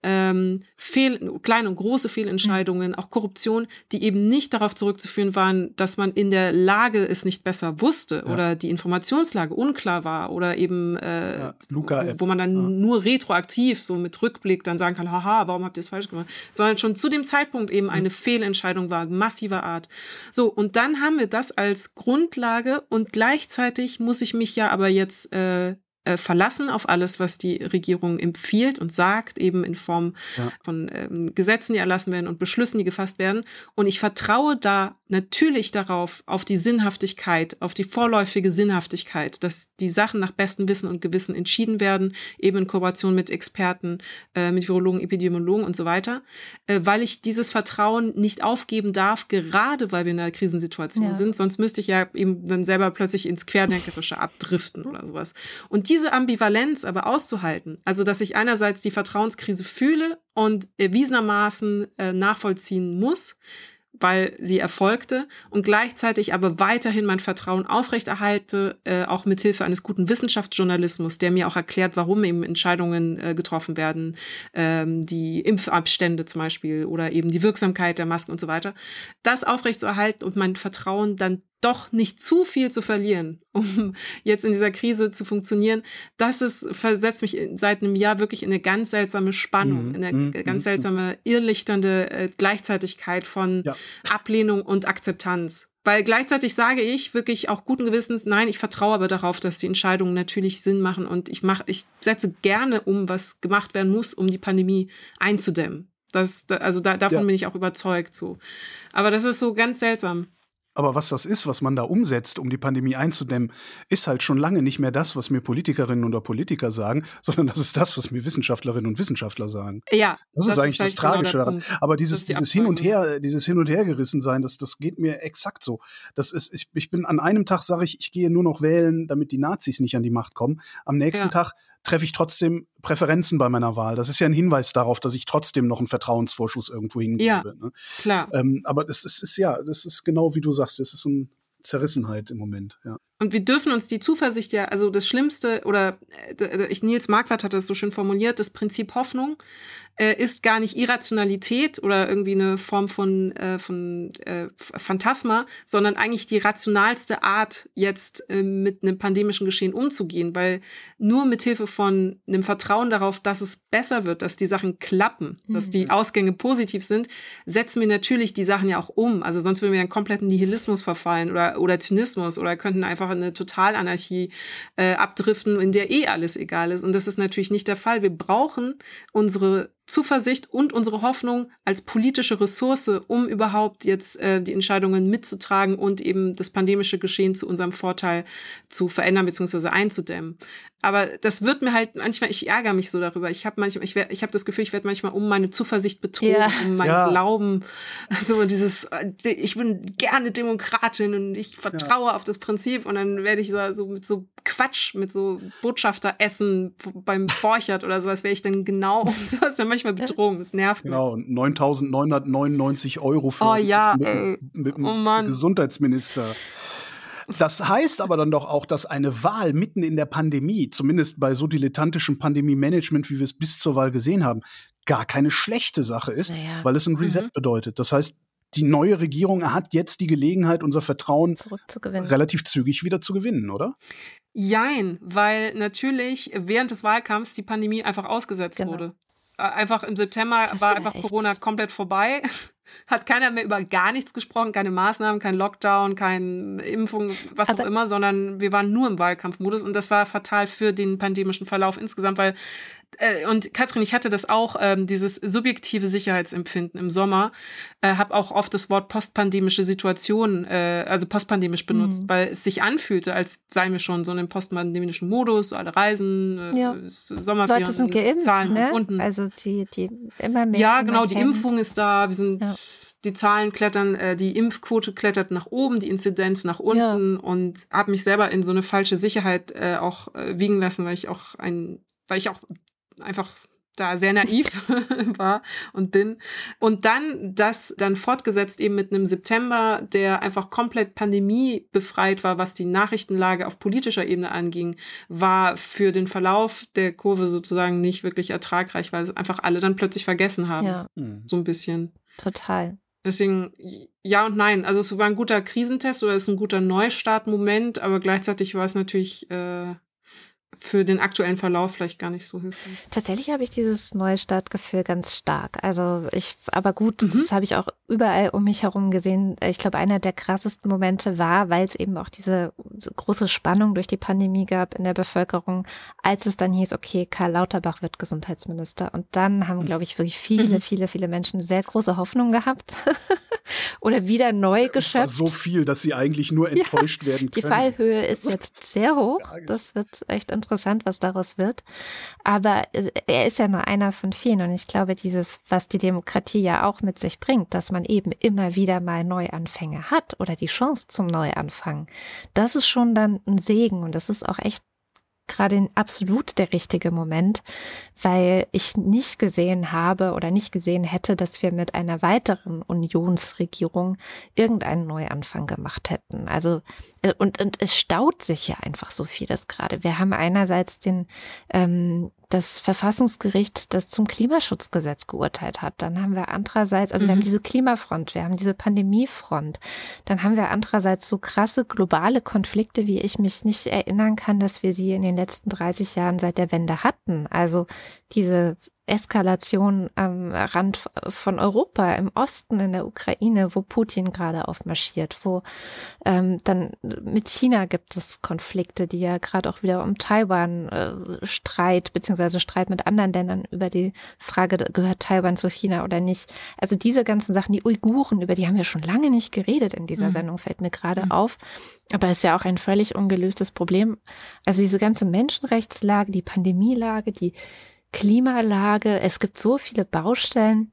ähm, Fehl, kleine und große Fehlentscheidungen, auch Korruption, die eben nicht darauf zurückzuführen waren, dass man in der Lage es nicht besser wusste ja. oder die Informationslage unklar war oder eben äh, ja, wo man dann ja. nur retroaktiv so mit Rückblick dann sagen kann, haha, warum habt ihr es falsch gemacht, sondern schon zu dem Zeitpunkt eben eine Fehlentscheidung war, massiver Art. So, und dann haben wir das als Grundlage und gleichzeitig muss ich mich ja aber jetzt äh, äh, verlassen auf alles, was die Regierung empfiehlt und sagt, eben in Form ja. von ähm, Gesetzen, die erlassen werden und Beschlüssen, die gefasst werden. Und ich vertraue da natürlich darauf, auf die Sinnhaftigkeit, auf die vorläufige Sinnhaftigkeit, dass die Sachen nach bestem Wissen und Gewissen entschieden werden, eben in Kooperation mit Experten, äh, mit Virologen, Epidemiologen und so weiter, äh, weil ich dieses Vertrauen nicht aufgeben darf, gerade weil wir in einer Krisensituation ja. sind. Sonst müsste ich ja eben dann selber plötzlich ins Querdenkerische abdriften oder sowas. Und diese Ambivalenz aber auszuhalten, also dass ich einerseits die Vertrauenskrise fühle und erwiesenermaßen äh, nachvollziehen muss, weil sie erfolgte und gleichzeitig aber weiterhin mein Vertrauen aufrechterhalte, äh, auch mithilfe eines guten Wissenschaftsjournalismus, der mir auch erklärt, warum eben Entscheidungen äh, getroffen werden, ähm, die Impfabstände zum Beispiel oder eben die Wirksamkeit der Masken und so weiter. Das aufrechtzuerhalten und mein Vertrauen dann doch nicht zu viel zu verlieren, (laughs) um jetzt in dieser Krise zu funktionieren, das ist, versetzt mich seit einem Jahr wirklich in eine ganz seltsame Spannung, mm, in eine mm, ganz mm, seltsame, irrlichternde äh, Gleichzeitigkeit von ja. Ablehnung und Akzeptanz. Weil gleichzeitig sage ich wirklich auch guten Gewissens, nein, ich vertraue aber darauf, dass die Entscheidungen natürlich Sinn machen und ich mache, ich setze gerne um, was gemacht werden muss, um die Pandemie einzudämmen. Das, also da, davon ja. bin ich auch überzeugt, so. Aber das ist so ganz seltsam. Aber was das ist, was man da umsetzt, um die Pandemie einzudämmen, ist halt schon lange nicht mehr das, was mir Politikerinnen oder Politiker sagen, (laughs) sondern das ist das, was mir Wissenschaftlerinnen und Wissenschaftler sagen. Ja. Das, das ist eigentlich das genau Tragische daran. Aber dieses, die dieses Hin und Her, dieses Hin und Her gerissen sein, das, das geht mir exakt so. Das ist, ich, ich bin an einem Tag sage ich, ich gehe nur noch wählen, damit die Nazis nicht an die Macht kommen. Am nächsten ja. Tag treffe ich trotzdem Präferenzen bei meiner Wahl. Das ist ja ein Hinweis darauf, dass ich trotzdem noch einen Vertrauensvorschuss irgendwo hingebe. Ja, ne? klar. Ähm, aber das ist, ist ja, das ist genau wie du sagst, es ist so eine Zerrissenheit im Moment. Ja. Und wir dürfen uns die Zuversicht ja, also das Schlimmste, oder äh, ich, Nils Marquardt hat das so schön formuliert, das Prinzip Hoffnung äh, ist gar nicht Irrationalität oder irgendwie eine Form von, äh, von äh, Phantasma, sondern eigentlich die rationalste Art, jetzt äh, mit einem pandemischen Geschehen umzugehen, weil nur mit Hilfe von einem Vertrauen darauf, dass es besser wird, dass die Sachen klappen, mhm. dass die mhm. Ausgänge positiv sind, setzen wir natürlich die Sachen ja auch um. Also sonst würden wir ja einen kompletten Nihilismus verfallen oder, oder Zynismus oder könnten einfach einfach eine Totalanarchie äh, abdriften, in der eh alles egal ist. Und das ist natürlich nicht der Fall. Wir brauchen unsere Zuversicht und unsere Hoffnung als politische Ressource, um überhaupt jetzt äh, die Entscheidungen mitzutragen und eben das pandemische Geschehen zu unserem Vorteil zu verändern bzw. einzudämmen. Aber das wird mir halt manchmal, ich ärgere mich so darüber. Ich habe manchmal, ich, ich habe das Gefühl, ich werde manchmal um meine Zuversicht betrogen, ja. um meinen ja. Glauben, (laughs) so dieses, äh, ich bin gerne Demokratin und ich vertraue ja. auf das Prinzip und dann werde ich so, so mit so Quatsch, mit so Botschafteressen beim Borchert oder sowas, wäre ich dann genau um (laughs) sowas dann manchmal betrogen. Das nervt mich. Genau, 9.999 Euro für oh, ja, mit, mit, mit oh, Gesundheitsminister. Das heißt aber dann doch auch, dass eine Wahl mitten in der Pandemie, zumindest bei so dilettantischem Pandemie-Management, wie wir es bis zur Wahl gesehen haben, gar keine schlechte Sache ist, naja. weil es ein Reset mhm. bedeutet. Das heißt, die neue Regierung hat jetzt die Gelegenheit, unser Vertrauen relativ zügig wieder zu gewinnen, oder? Jein, weil natürlich während des Wahlkampfs die Pandemie einfach ausgesetzt genau. wurde. Äh, einfach im September war einfach echt. Corona komplett vorbei. (laughs) Hat keiner mehr über gar nichts gesprochen, keine Maßnahmen, kein Lockdown, keine Impfung, was Aber auch immer, sondern wir waren nur im Wahlkampfmodus und das war fatal für den pandemischen Verlauf insgesamt, weil äh, und Katrin, ich hatte das auch, ähm, dieses subjektive Sicherheitsempfinden im Sommer, äh, habe auch oft das Wort postpandemische Situation, äh, also postpandemisch benutzt, mhm. weil es sich anfühlte, als seien wir schon so in einem postpandemischen Modus, alle Reisen, äh, ja. Sommerferien, Leute sind geimpft, Zahlen ne? unten. Also die, die immer mehr. Ja, genau, die hemmt. Impfung ist da, wir sind ja die Zahlen klettern, äh, die Impfquote klettert nach oben, die Inzidenz nach unten ja. und habe mich selber in so eine falsche Sicherheit äh, auch äh, wiegen lassen, weil ich auch ein, weil ich auch einfach da sehr naiv (laughs) war und bin. Und dann das dann fortgesetzt eben mit einem September, der einfach komplett pandemiebefreit war, was die Nachrichtenlage auf politischer Ebene anging, war für den Verlauf der Kurve sozusagen nicht wirklich ertragreich, weil es einfach alle dann plötzlich vergessen haben. Ja. Mhm. So ein bisschen. Total. Deswegen ja und nein. Also es war ein guter Krisentest oder es ist ein guter Neustartmoment, aber gleichzeitig war es natürlich äh, für den aktuellen Verlauf vielleicht gar nicht so hilfreich. Tatsächlich habe ich dieses Neustartgefühl ganz stark. Also ich, aber gut, mhm. das habe ich auch überall um mich herum gesehen. Ich glaube, einer der krassesten Momente war, weil es eben auch diese große Spannung durch die Pandemie gab in der Bevölkerung, als es dann hieß, okay, Karl Lauterbach wird Gesundheitsminister. Und dann haben, glaube ich, wirklich viele, mhm. viele, viele Menschen sehr große Hoffnung gehabt (laughs) oder wieder neu geschöpft. so viel, dass sie eigentlich nur enttäuscht ja, werden können. Die Fallhöhe ist jetzt sehr hoch. Das wird echt interessant, was daraus wird. Aber äh, er ist ja nur einer von vielen. Und ich glaube, dieses, was die Demokratie ja auch mit sich bringt, dass man eben immer wieder mal Neuanfänge hat oder die Chance zum Neuanfang, das ist schon dann ein Segen. Und das ist auch echt gerade absolut der richtige Moment, weil ich nicht gesehen habe oder nicht gesehen hätte, dass wir mit einer weiteren Unionsregierung irgendeinen Neuanfang gemacht hätten. Also äh, und, und es staut sich ja einfach so vieles gerade. Wir haben einerseits den ähm, das Verfassungsgericht, das zum Klimaschutzgesetz geurteilt hat. Dann haben wir andererseits, also mhm. wir haben mhm. diese Klimafront, wir haben diese Pandemiefront. Dann haben wir andererseits so krasse globale Konflikte, wie ich mich nicht erinnern kann, dass wir sie in den letzten 30 Jahren seit der Wende hatten. Also diese Eskalation am Rand von Europa, im Osten, in der Ukraine, wo Putin gerade aufmarschiert, wo ähm, dann mit China gibt es Konflikte, die ja gerade auch wieder um Taiwan äh, Streit, beziehungsweise Streit mit anderen Ländern über die Frage, gehört Taiwan zu China oder nicht. Also diese ganzen Sachen, die Uiguren, über die haben wir schon lange nicht geredet in dieser mhm. Sendung, fällt mir gerade mhm. auf. Aber es ist ja auch ein völlig ungelöstes Problem. Also diese ganze Menschenrechtslage, die Pandemielage, die Klimalage. Es gibt so viele Baustellen.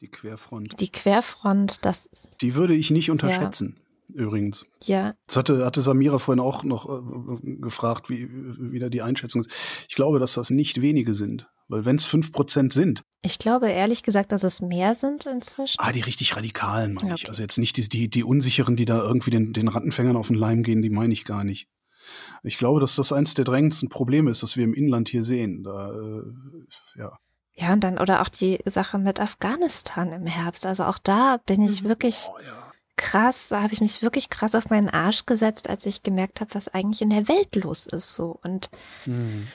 Die Querfront. Die Querfront, das. Die würde ich nicht unterschätzen. Ja. Übrigens. Ja. Das hatte, hatte Samira vorhin auch noch äh, gefragt, wie, wie da die Einschätzung ist. Ich glaube, dass das nicht wenige sind. Weil wenn es fünf Prozent sind. Ich glaube ehrlich gesagt, dass es mehr sind inzwischen. Ah, die richtig radikalen meine okay. ich. Also jetzt nicht die, die, die Unsicheren, die da irgendwie den, den Rattenfängern auf den Leim gehen, die meine ich gar nicht. Ich glaube, dass das eins der drängendsten Probleme ist, das wir im Inland hier sehen. Da, äh, ja. Ja, und dann, oder auch die Sache mit Afghanistan im Herbst. Also auch da bin ich mhm. wirklich oh, ja. krass, da habe ich mich wirklich krass auf meinen Arsch gesetzt, als ich gemerkt habe, was eigentlich in der Welt los ist. So. Und mhm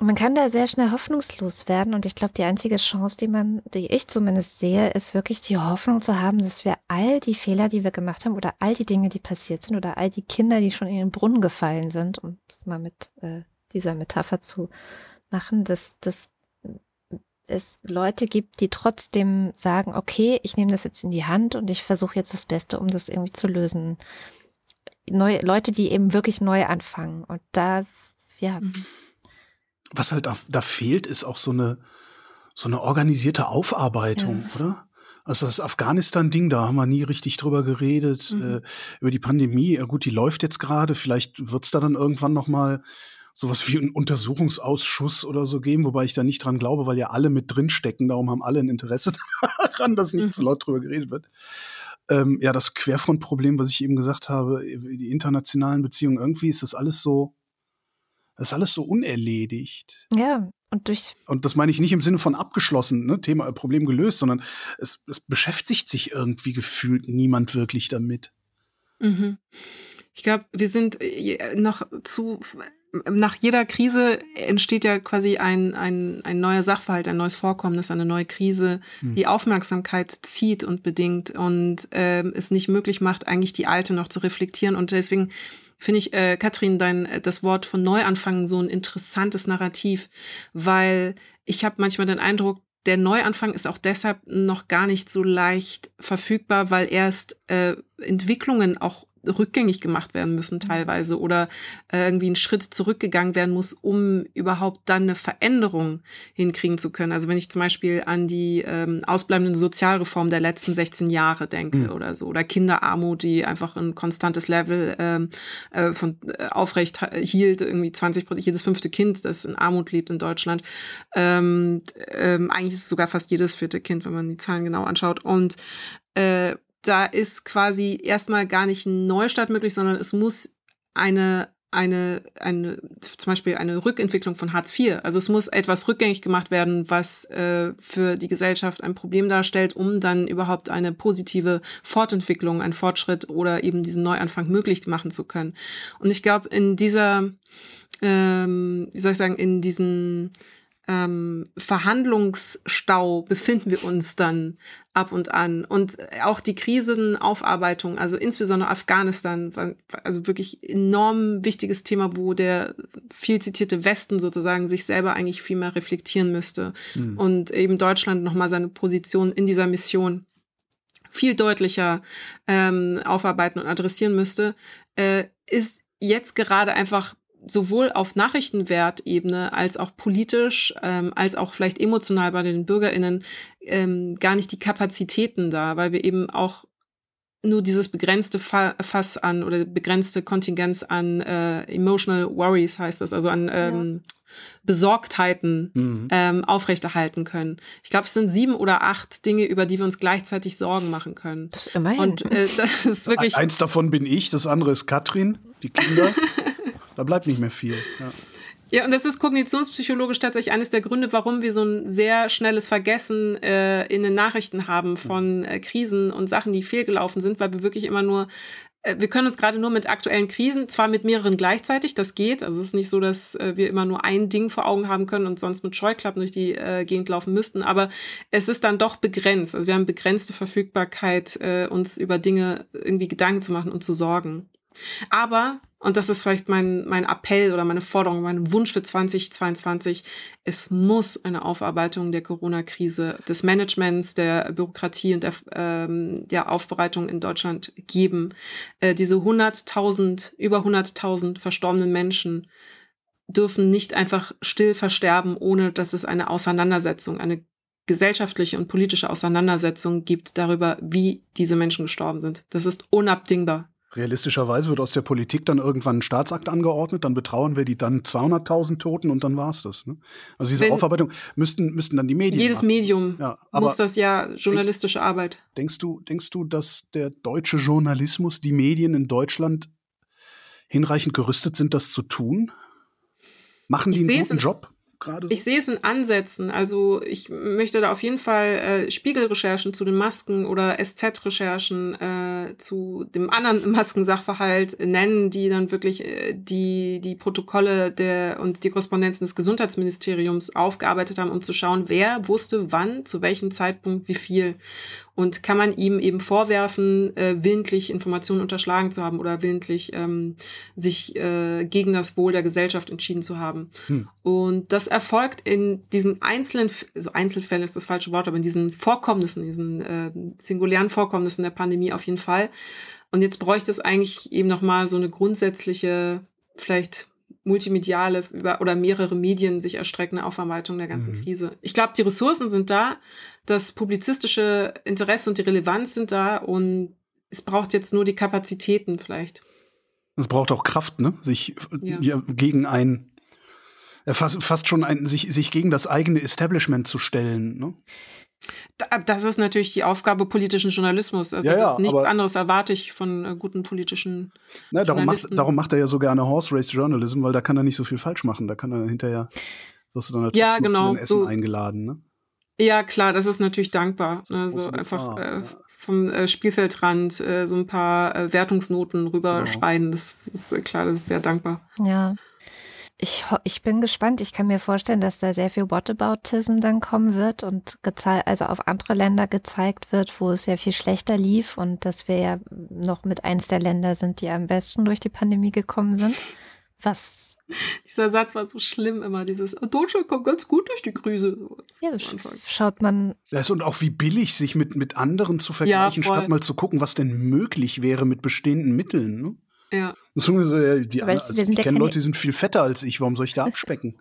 man kann da sehr schnell hoffnungslos werden und ich glaube, die einzige Chance, die man, die ich zumindest sehe, ist wirklich die Hoffnung zu haben, dass wir all die Fehler, die wir gemacht haben oder all die Dinge, die passiert sind oder all die Kinder, die schon in den Brunnen gefallen sind, um es mal mit äh, dieser Metapher zu machen, dass, dass es Leute gibt, die trotzdem sagen, okay, ich nehme das jetzt in die Hand und ich versuche jetzt das Beste, um das irgendwie zu lösen. Neue Leute, die eben wirklich neu anfangen und da, ja. Mhm was halt da, da fehlt, ist auch so eine, so eine organisierte Aufarbeitung, ja. oder? Also das Afghanistan-Ding, da haben wir nie richtig drüber geredet. Mhm. Äh, über die Pandemie, ja gut, die läuft jetzt gerade. Vielleicht wird's da dann irgendwann noch mal sowas wie einen Untersuchungsausschuss oder so geben, wobei ich da nicht dran glaube, weil ja alle mit drin stecken. Darum haben alle ein Interesse (laughs) daran, dass nicht mhm. zu laut drüber geredet wird. ähm, ja, das Querfrontproblem, was ich eben gesagt habe, die internationalen Beziehungen, irgendwie ist das alles so, das ist alles so unerledigt. Ja, und durch. Und das meine ich nicht im Sinne von abgeschlossen, ne, Thema, Problem gelöst, sondern es, es beschäftigt sich irgendwie gefühlt niemand wirklich damit. Mhm. Ich glaube, wir sind äh, noch zu nach jeder Krise entsteht ja quasi ein, ein, ein neuer Sachverhalt, ein neues Vorkommnis, eine neue Krise, hm. die Aufmerksamkeit zieht und bedingt und äh, es nicht möglich macht, eigentlich die alte noch zu reflektieren. Und deswegen finde ich, äh, Katrin, dein äh, das Wort von Neuanfang so ein interessantes Narrativ, weil ich habe manchmal den Eindruck, der Neuanfang ist auch deshalb noch gar nicht so leicht verfügbar, weil erst äh, Entwicklungen auch rückgängig gemacht werden müssen mhm. teilweise oder äh, irgendwie ein Schritt zurückgegangen werden muss, um überhaupt dann eine Veränderung hinkriegen zu können. Also wenn ich zum Beispiel an die ähm, ausbleibenden Sozialreformen der letzten 16 Jahre denke mhm. oder so oder Kinderarmut, die einfach ein konstantes Level ähm, äh, von äh, aufrecht hielt, irgendwie 20 Prozent, jedes fünfte Kind, das in Armut lebt in Deutschland. Ähm, ähm, eigentlich ist es sogar fast jedes vierte Kind, wenn man die Zahlen genau anschaut. Und äh, da ist quasi erstmal gar nicht ein Neustart möglich, sondern es muss eine eine, eine, zum Beispiel eine Rückentwicklung von Hartz IV. Also es muss etwas rückgängig gemacht werden, was äh, für die Gesellschaft ein Problem darstellt, um dann überhaupt eine positive Fortentwicklung, einen Fortschritt oder eben diesen Neuanfang möglich machen zu können. Und ich glaube, in dieser, ähm, wie soll ich sagen, in diesen ähm, Verhandlungsstau befinden wir uns dann ab und an. Und auch die Krisenaufarbeitung, also insbesondere Afghanistan, war also wirklich enorm wichtiges Thema, wo der viel zitierte Westen sozusagen sich selber eigentlich viel mehr reflektieren müsste mhm. und eben Deutschland nochmal seine Position in dieser Mission viel deutlicher ähm, aufarbeiten und adressieren müsste, äh, ist jetzt gerade einfach sowohl auf Nachrichtenwertebene als auch politisch, ähm, als auch vielleicht emotional bei den BürgerInnen ähm, gar nicht die Kapazitäten da, weil wir eben auch nur dieses begrenzte Fass an oder begrenzte Kontingenz an äh, emotional worries heißt das, also an ähm, ja. Besorgtheiten mhm. ähm, aufrechterhalten können. Ich glaube, es sind sieben oder acht Dinge, über die wir uns gleichzeitig Sorgen machen können. Das ist immerhin. Und äh, (laughs) das ist wirklich. Eins davon bin ich, das andere ist Katrin, die Kinder. (laughs) Da bleibt nicht mehr viel. Ja. Ja, und das ist kognitionspsychologisch tatsächlich eines der Gründe, warum wir so ein sehr schnelles Vergessen äh, in den Nachrichten haben von äh, Krisen und Sachen, die fehlgelaufen sind, weil wir wirklich immer nur, äh, wir können uns gerade nur mit aktuellen Krisen, zwar mit mehreren gleichzeitig, das geht, also es ist nicht so, dass äh, wir immer nur ein Ding vor Augen haben können und sonst mit Scheuklappen durch die äh, Gegend laufen müssten, aber es ist dann doch begrenzt. Also wir haben begrenzte Verfügbarkeit, äh, uns über Dinge irgendwie Gedanken zu machen und zu sorgen. Aber, und das ist vielleicht mein, mein Appell oder meine Forderung, mein Wunsch für 2022, es muss eine Aufarbeitung der Corona-Krise, des Managements, der Bürokratie und der, ähm, der Aufbereitung in Deutschland geben. Äh, diese 100.000, über 100.000 verstorbenen Menschen dürfen nicht einfach still versterben, ohne dass es eine Auseinandersetzung, eine gesellschaftliche und politische Auseinandersetzung gibt darüber, wie diese Menschen gestorben sind. Das ist unabdingbar. Realistischerweise wird aus der Politik dann irgendwann ein Staatsakt angeordnet, dann betrauern wir die dann 200.000 Toten und dann war's das. Ne? Also diese Wenn Aufarbeitung müssten, müssten dann die Medien Jedes machen. Medium ja, muss das ja journalistische denkst, Arbeit. Denkst du, denkst du, dass der deutsche Journalismus, die Medien in Deutschland hinreichend gerüstet sind, das zu tun? Machen die einen guten Job? Gerade so? Ich sehe es in Ansätzen. Also ich möchte da auf jeden Fall äh, Spiegelrecherchen zu den Masken oder SZ-Recherchen äh, zu dem anderen (laughs) Maskensachverhalt nennen, die dann wirklich äh, die, die Protokolle der und die Korrespondenzen des Gesundheitsministeriums aufgearbeitet haben, um zu schauen, wer wusste wann, zu welchem Zeitpunkt, wie viel. Und kann man ihm eben vorwerfen, äh, willentlich Informationen unterschlagen zu haben oder willentlich ähm, sich äh, gegen das Wohl der Gesellschaft entschieden zu haben. Hm. Und das erfolgt in diesen einzelnen, also Einzelfällen ist das falsche Wort, aber in diesen Vorkommnissen, diesen äh, singulären Vorkommnissen der Pandemie auf jeden Fall. Und jetzt bräuchte es eigentlich eben nochmal so eine grundsätzliche, vielleicht multimediale über, oder mehrere Medien sich erstreckende Aufarbeitung der ganzen mhm. Krise. Ich glaube, die Ressourcen sind da, das publizistische Interesse und die Relevanz sind da und es braucht jetzt nur die Kapazitäten vielleicht. Es braucht auch Kraft, ne? Sich ja. gegen ein fast, fast schon ein, sich, sich gegen das eigene Establishment zu stellen. Ne? Das ist natürlich die Aufgabe politischen Journalismus. Also ja, ja, nichts anderes erwarte ich von äh, guten politischen na, darum macht, darum macht er ja so gerne Horse Race Journalism, weil da kann er nicht so viel falsch machen. Da kann er hinterher, wirst du dann ja, genau, zu Essen so, eingeladen. Ne? Ja, klar, das ist natürlich dankbar. Ne? So einfach äh, vom äh, Spielfeldrand äh, so ein paar äh, Wertungsnoten rüberschreien. Genau. Das, das ist klar, das ist sehr dankbar. Ja. Ich, ich bin gespannt. Ich kann mir vorstellen, dass da sehr viel Whataboutism dann kommen wird und also auf andere Länder gezeigt wird, wo es sehr viel schlechter lief und dass wir ja noch mit eins der Länder sind, die am besten durch die Pandemie gekommen sind. Was? Dieser Satz war so schlimm immer, dieses Deutschland kommt ganz gut durch die Krise. Ja, schaut man. Das und auch wie billig, sich mit, mit anderen zu vergleichen, ja, statt mal zu gucken, was denn möglich wäre mit bestehenden Mitteln. Ne? Ja. So, die, also, ich kenne Leute, die sind viel fetter als ich. Warum soll ich da abspecken?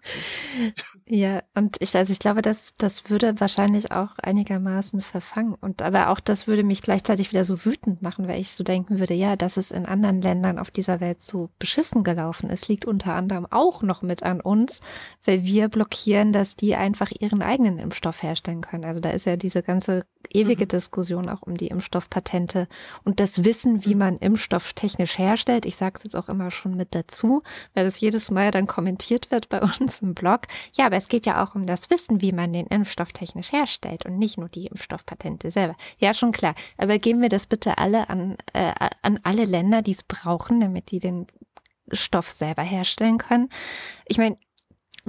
(laughs) ja, und ich, also ich glaube, das, das würde wahrscheinlich auch einigermaßen verfangen. Und aber auch das würde mich gleichzeitig wieder so wütend machen, weil ich so denken würde, ja, dass es in anderen Ländern auf dieser Welt so beschissen gelaufen ist, liegt unter anderem auch noch mit an uns, weil wir blockieren, dass die einfach ihren eigenen Impfstoff herstellen können. Also da ist ja diese ganze ewige mhm. Diskussion auch um die Impfstoffpatente und das Wissen, wie mhm. man Impfstoff technisch herstellt. Ich sage es jetzt auch immer schon mit dazu, weil das jedes Mal dann kommentiert wird bei (laughs) uns im Blog. Ja, aber es geht ja auch um das Wissen, wie man den Impfstoff technisch herstellt und nicht nur die Impfstoffpatente selber. Ja, schon klar. Aber geben wir das bitte alle an, äh, an alle Länder, die es brauchen, damit die den Stoff selber herstellen können. Ich meine,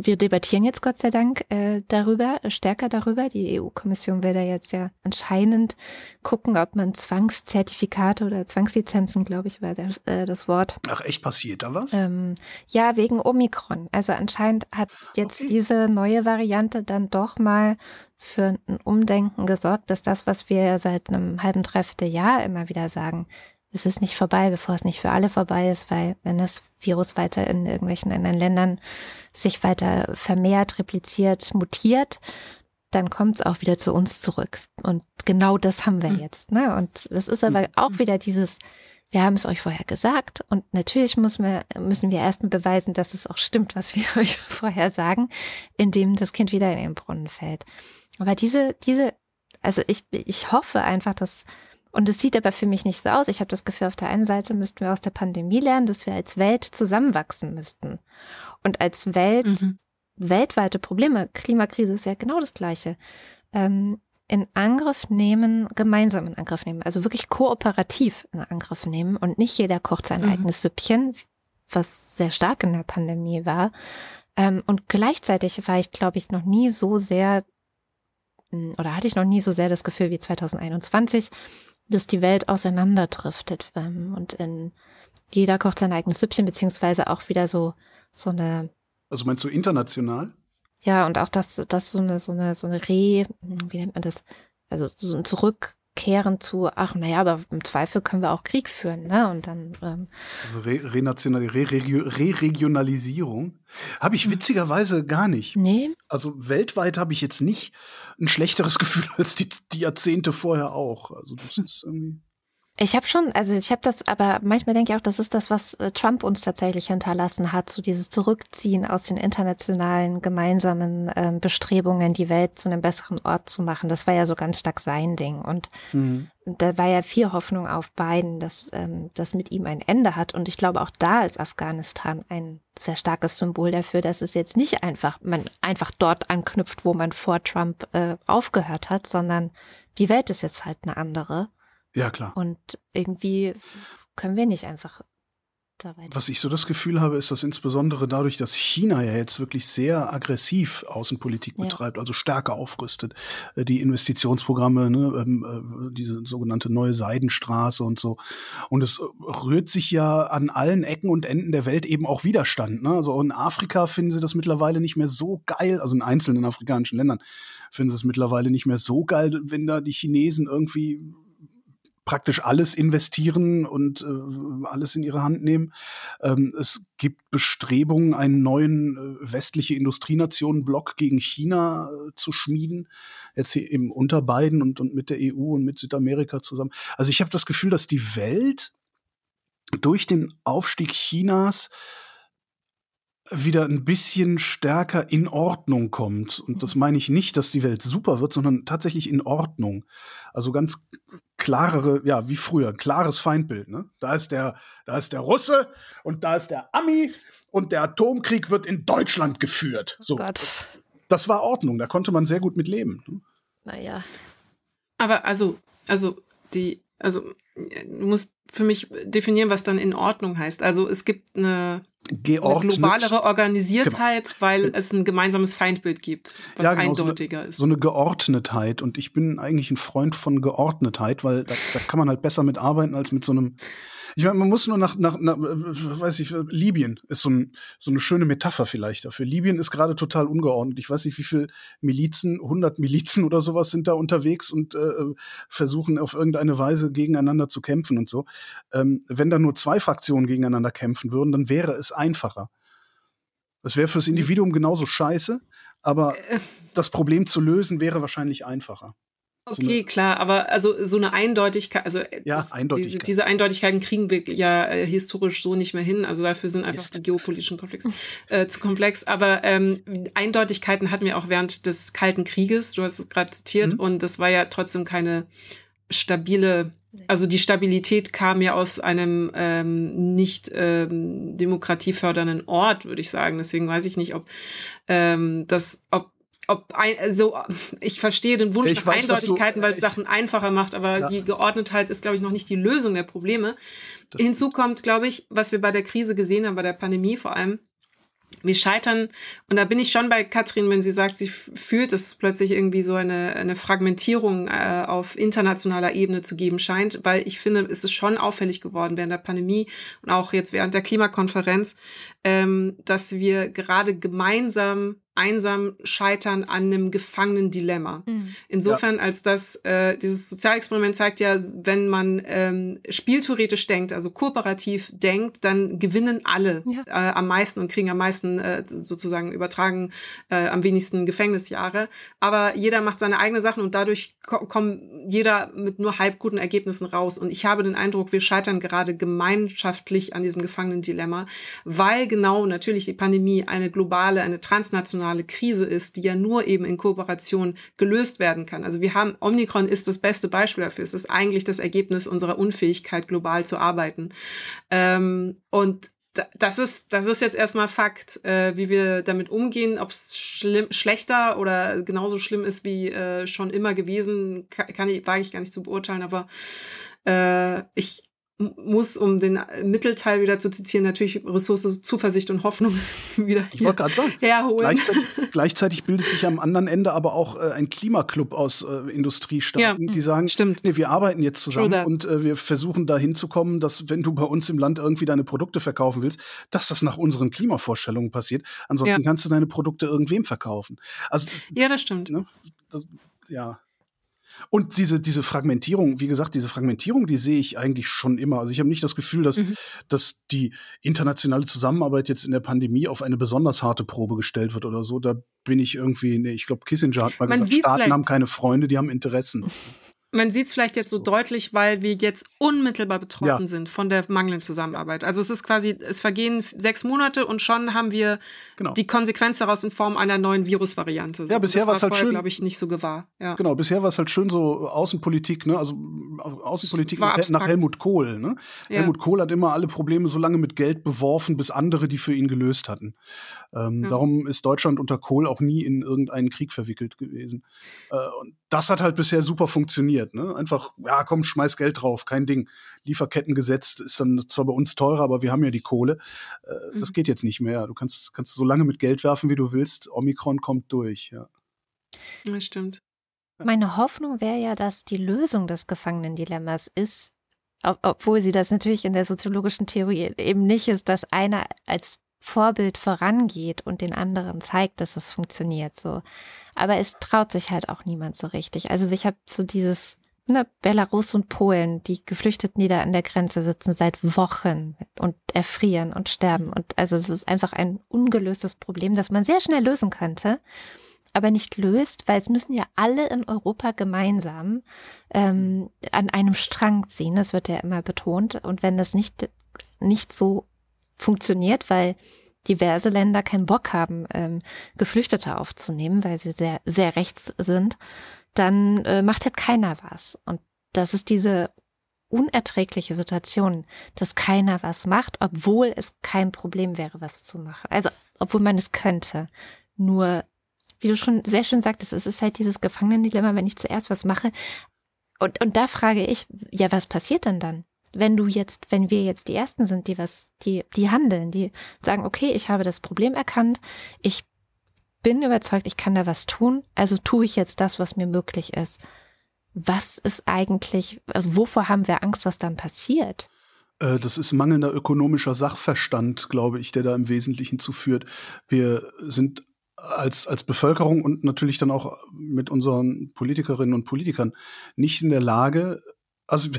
wir debattieren jetzt Gott sei Dank äh, darüber, stärker darüber. Die EU-Kommission will da jetzt ja anscheinend gucken, ob man Zwangszertifikate oder Zwangslizenzen, glaube ich, war der, äh, das Wort. Ach, echt passiert da was? Ähm, ja, wegen Omikron. Also anscheinend hat jetzt okay. diese neue Variante dann doch mal für ein Umdenken gesorgt, dass das, was wir seit einem halben, dreiviertel Jahr immer wieder sagen, es ist nicht vorbei, bevor es nicht für alle vorbei ist, weil wenn das Virus weiter in irgendwelchen anderen Ländern sich weiter vermehrt, repliziert, mutiert, dann kommt es auch wieder zu uns zurück. Und genau das haben wir mhm. jetzt. Ne? Und das ist aber mhm. auch wieder dieses, wir haben es euch vorher gesagt und natürlich müssen wir, müssen wir erstmal beweisen, dass es auch stimmt, was wir (laughs) euch vorher sagen, indem das Kind wieder in den Brunnen fällt. Aber diese, diese, also ich, ich hoffe einfach, dass und es sieht aber für mich nicht so aus. Ich habe das Gefühl, auf der einen Seite müssten wir aus der Pandemie lernen, dass wir als Welt zusammenwachsen müssten. Und als Welt mhm. weltweite Probleme, Klimakrise ist ja genau das Gleiche, ähm, in Angriff nehmen, gemeinsam in Angriff nehmen, also wirklich kooperativ in Angriff nehmen und nicht jeder kocht sein mhm. eigenes Süppchen, was sehr stark in der Pandemie war. Ähm, und gleichzeitig war ich, glaube ich, noch nie so sehr oder hatte ich noch nie so sehr das Gefühl wie 2021, dass die Welt auseinanderdriftet ähm, und in jeder kocht sein eigenes Süppchen, beziehungsweise auch wieder so, so eine. Also meinst du international? Ja, und auch das, das so eine, so eine, so eine Re, wie nennt man das? Also so ein Zurück, kehren zu, ach naja, aber im Zweifel können wir auch Krieg führen, ne? Und dann. Ähm also Re Renational Re Re-Regionalisierung habe ich witzigerweise gar nicht. Nee. Also weltweit habe ich jetzt nicht ein schlechteres (laughs) Gefühl als die, die Jahrzehnte vorher auch. Also das ist irgendwie. Ich habe schon, also ich habe das, aber manchmal denke ich auch, das ist das, was äh, Trump uns tatsächlich hinterlassen hat, so dieses Zurückziehen aus den internationalen gemeinsamen ähm, Bestrebungen, die Welt zu einem besseren Ort zu machen. Das war ja so ganz stark sein Ding. Und mhm. da war ja viel Hoffnung auf Biden, dass ähm, das mit ihm ein Ende hat. Und ich glaube, auch da ist Afghanistan ein sehr starkes Symbol dafür, dass es jetzt nicht einfach, man einfach dort anknüpft, wo man vor Trump äh, aufgehört hat, sondern die Welt ist jetzt halt eine andere. Ja, klar. Und irgendwie können wir nicht einfach da weiter. Was ich so das Gefühl habe, ist, dass insbesondere dadurch, dass China ja jetzt wirklich sehr aggressiv Außenpolitik ja. betreibt, also stärker aufrüstet, äh, die Investitionsprogramme, ne, ähm, äh, diese sogenannte neue Seidenstraße und so. Und es rührt sich ja an allen Ecken und Enden der Welt eben auch Widerstand. Ne? Also in Afrika finden sie das mittlerweile nicht mehr so geil, also in einzelnen afrikanischen Ländern finden sie es mittlerweile nicht mehr so geil, wenn da die Chinesen irgendwie praktisch alles investieren und äh, alles in ihre Hand nehmen. Ähm, es gibt Bestrebungen, einen neuen äh, westliche Industrienationen-Block gegen China äh, zu schmieden. Jetzt hier eben unter beiden und, und mit der EU und mit Südamerika zusammen. Also ich habe das Gefühl, dass die Welt durch den Aufstieg Chinas wieder ein bisschen stärker in Ordnung kommt. Und das meine ich nicht, dass die Welt super wird, sondern tatsächlich in Ordnung. Also ganz klarere, ja, wie früher, klares Feindbild. Ne? Da ist der, da ist der Russe und da ist der Ami und der Atomkrieg wird in Deutschland geführt. So. Oh Gott. Das war Ordnung, da konnte man sehr gut mit leben. Ne? Naja. Aber also, also die, also du musst für mich definieren, was dann in Ordnung heißt. Also es gibt eine, eine globalere Organisiertheit, genau. weil genau. es ein gemeinsames Feindbild gibt, was ja, genau, eindeutiger so eine, ist. So eine Geordnetheit. Und ich bin eigentlich ein Freund von Geordnetheit, weil da, da kann man halt besser mitarbeiten als mit so einem ich meine, man muss nur nach, nach, nach weiß ich, Libyen ist so, ein, so eine schöne Metapher vielleicht dafür. Libyen ist gerade total ungeordnet. Ich weiß nicht, wie viel Milizen, 100 Milizen oder sowas sind da unterwegs und äh, versuchen auf irgendeine Weise gegeneinander zu kämpfen und so. Ähm, wenn da nur zwei Fraktionen gegeneinander kämpfen würden, dann wäre es einfacher. Das wäre fürs Individuum genauso scheiße, aber äh. das Problem zu lösen wäre wahrscheinlich einfacher. Okay, klar, aber also so eine Eindeutigkeit, also ja, das, Eindeutigkeit. Diese, diese, Eindeutigkeiten kriegen wir ja äh, historisch so nicht mehr hin. Also dafür sind einfach Mist. die geopolitischen Konflikte äh, zu komplex. Aber ähm, Eindeutigkeiten hatten wir auch während des Kalten Krieges. Du hast es gerade zitiert mhm. und das war ja trotzdem keine stabile also die Stabilität kam ja aus einem ähm, nicht ähm, demokratiefördernden Ort, würde ich sagen. Deswegen weiß ich nicht, ob ähm, das, ob ob ein, also ich verstehe den Wunsch ich nach weiß, Eindeutigkeiten, weil es Sachen einfacher macht, aber ja. die Geordnetheit ist, glaube ich, noch nicht die Lösung der Probleme. Das Hinzu kommt, glaube ich, was wir bei der Krise gesehen haben, bei der Pandemie vor allem, wir scheitern, und da bin ich schon bei Katrin, wenn sie sagt, sie fühlt, dass es plötzlich irgendwie so eine, eine Fragmentierung äh, auf internationaler Ebene zu geben scheint, weil ich finde, es ist schon auffällig geworden während der Pandemie und auch jetzt während der Klimakonferenz, ähm, dass wir gerade gemeinsam einsam scheitern an einem gefangenen Dilemma. Mhm. Insofern, ja. als dass äh, dieses Sozialexperiment zeigt ja, wenn man ähm, spieltheoretisch denkt, also kooperativ denkt, dann gewinnen alle ja. äh, am meisten und kriegen am meisten äh, sozusagen übertragen äh, am wenigsten Gefängnisjahre. Aber jeder macht seine eigenen Sachen und dadurch ko kommen jeder mit nur halb guten Ergebnissen raus. Und ich habe den Eindruck, wir scheitern gerade gemeinschaftlich an diesem gefangenen Dilemma, weil genau natürlich die Pandemie eine globale, eine transnationale Krise ist, die ja nur eben in Kooperation gelöst werden kann. Also wir haben, Omikron ist das beste Beispiel dafür. Es ist eigentlich das Ergebnis unserer Unfähigkeit, global zu arbeiten. Ähm, und das ist, das ist jetzt erstmal Fakt, äh, wie wir damit umgehen. Ob es schlechter oder genauso schlimm ist wie äh, schon immer gewesen, kann, kann ich, wage ich gar nicht zu beurteilen, aber äh, ich, muss, um den Mittelteil wieder zu zitieren, natürlich Ressource, Zuversicht und Hoffnung (laughs) wieder ich wollte gerade sagen, herholen. Gleichzeitig, (laughs) gleichzeitig, bildet sich am anderen Ende aber auch äh, ein Klimaclub aus äh, Industriestaaten, ja, die sagen, stimmt. Nee, wir arbeiten jetzt zusammen und äh, wir versuchen da hinzukommen, dass wenn du bei uns im Land irgendwie deine Produkte verkaufen willst, dass das nach unseren Klimavorstellungen passiert. Ansonsten ja. kannst du deine Produkte irgendwem verkaufen. Also, das, ja, das stimmt. Ne, das, ja, und diese, diese Fragmentierung, wie gesagt, diese Fragmentierung, die sehe ich eigentlich schon immer. Also ich habe nicht das Gefühl, dass, mhm. dass die internationale Zusammenarbeit jetzt in der Pandemie auf eine besonders harte Probe gestellt wird oder so. Da bin ich irgendwie, nee, ich glaube, Kissinger hat mal Man gesagt, Staaten haben keine Freunde, die haben Interessen. (laughs) Man sieht es vielleicht jetzt so. so. deutlich, weil wir jetzt unmittelbar betroffen ja. sind von der mangelnden Zusammenarbeit. Also es ist quasi, es vergehen sechs Monate und schon haben wir genau. die Konsequenz daraus in Form einer neuen Virusvariante. Ja, bisher war es halt schön, glaube ich, nicht so gewahr. Ja. Genau, bisher war es halt schön so Außenpolitik, ne? Also Außenpolitik nach, nach, Helmut Kohl. Ne? Ja. Helmut Kohl hat immer alle Probleme so lange mit Geld beworfen, bis andere die für ihn gelöst hatten. Ähm, ja. Darum ist Deutschland unter Kohl auch nie in irgendeinen Krieg verwickelt gewesen. Äh, und das hat halt bisher super funktioniert. Ne? Einfach, ja, komm, schmeiß Geld drauf, kein Ding. Lieferkettengesetz ist dann zwar bei uns teurer, aber wir haben ja die Kohle. Äh, mhm. Das geht jetzt nicht mehr. Du kannst, kannst so lange mit Geld werfen, wie du willst. Omikron kommt durch, ja. Das stimmt. Meine Hoffnung wäre ja, dass die Lösung des Gefangenendilemmas ist, obwohl sie das natürlich in der soziologischen Theorie eben nicht ist, dass einer als Vorbild vorangeht und den anderen zeigt, dass es funktioniert so. Aber es traut sich halt auch niemand so richtig. Also ich habe so dieses ne, Belarus und Polen, die Geflüchteten, die da an der Grenze sitzen seit Wochen und erfrieren und sterben. Und also das ist einfach ein ungelöstes Problem, das man sehr schnell lösen könnte aber nicht löst, weil es müssen ja alle in Europa gemeinsam ähm, an einem Strang ziehen. Das wird ja immer betont. Und wenn das nicht, nicht so funktioniert, weil diverse Länder keinen Bock haben, ähm, Geflüchtete aufzunehmen, weil sie sehr, sehr rechts sind, dann äh, macht halt keiner was. Und das ist diese unerträgliche Situation, dass keiner was macht, obwohl es kein Problem wäre, was zu machen. Also, obwohl man es könnte. Nur, wie du schon sehr schön sagtest, es ist halt dieses Gefangenendilemma, wenn ich zuerst was mache. Und, und da frage ich, ja, was passiert denn dann? Wenn du jetzt, wenn wir jetzt die Ersten sind, die was, die, die handeln, die sagen, okay, ich habe das Problem erkannt, ich bin überzeugt, ich kann da was tun, also tue ich jetzt das, was mir möglich ist was ist eigentlich, also wovor haben wir Angst, was dann passiert? Äh, das ist mangelnder ökonomischer Sachverstand, glaube ich, der da im Wesentlichen zuführt. Wir sind als, als Bevölkerung und natürlich dann auch mit unseren Politikerinnen und Politikern nicht in der Lage, also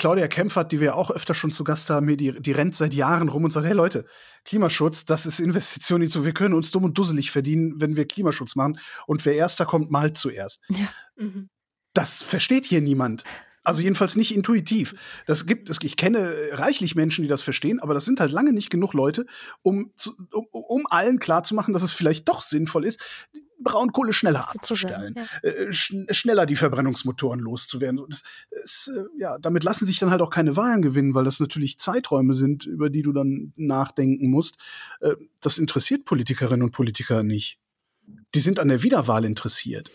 Claudia Kempfert, die wir auch öfter schon zu Gast haben, die, die rennt seit Jahren rum und sagt, hey Leute, Klimaschutz, das ist Investition, so, wir können uns dumm und dusselig verdienen, wenn wir Klimaschutz machen und wer erster kommt, malt zuerst. (laughs) Ja. Mhm das versteht hier niemand. Also jedenfalls nicht intuitiv. Das gibt es. Ich kenne reichlich Menschen, die das verstehen, aber das sind halt lange nicht genug Leute, um, zu, um, um allen klarzumachen, dass es vielleicht doch sinnvoll ist, Braunkohle schneller abzustellen, ja. äh, sch schneller die Verbrennungsmotoren loszuwerden. Das, das, äh, ja, damit lassen sich dann halt auch keine Wahlen gewinnen, weil das natürlich Zeiträume sind, über die du dann nachdenken musst. Äh, das interessiert Politikerinnen und Politiker nicht. Die sind an der Wiederwahl interessiert.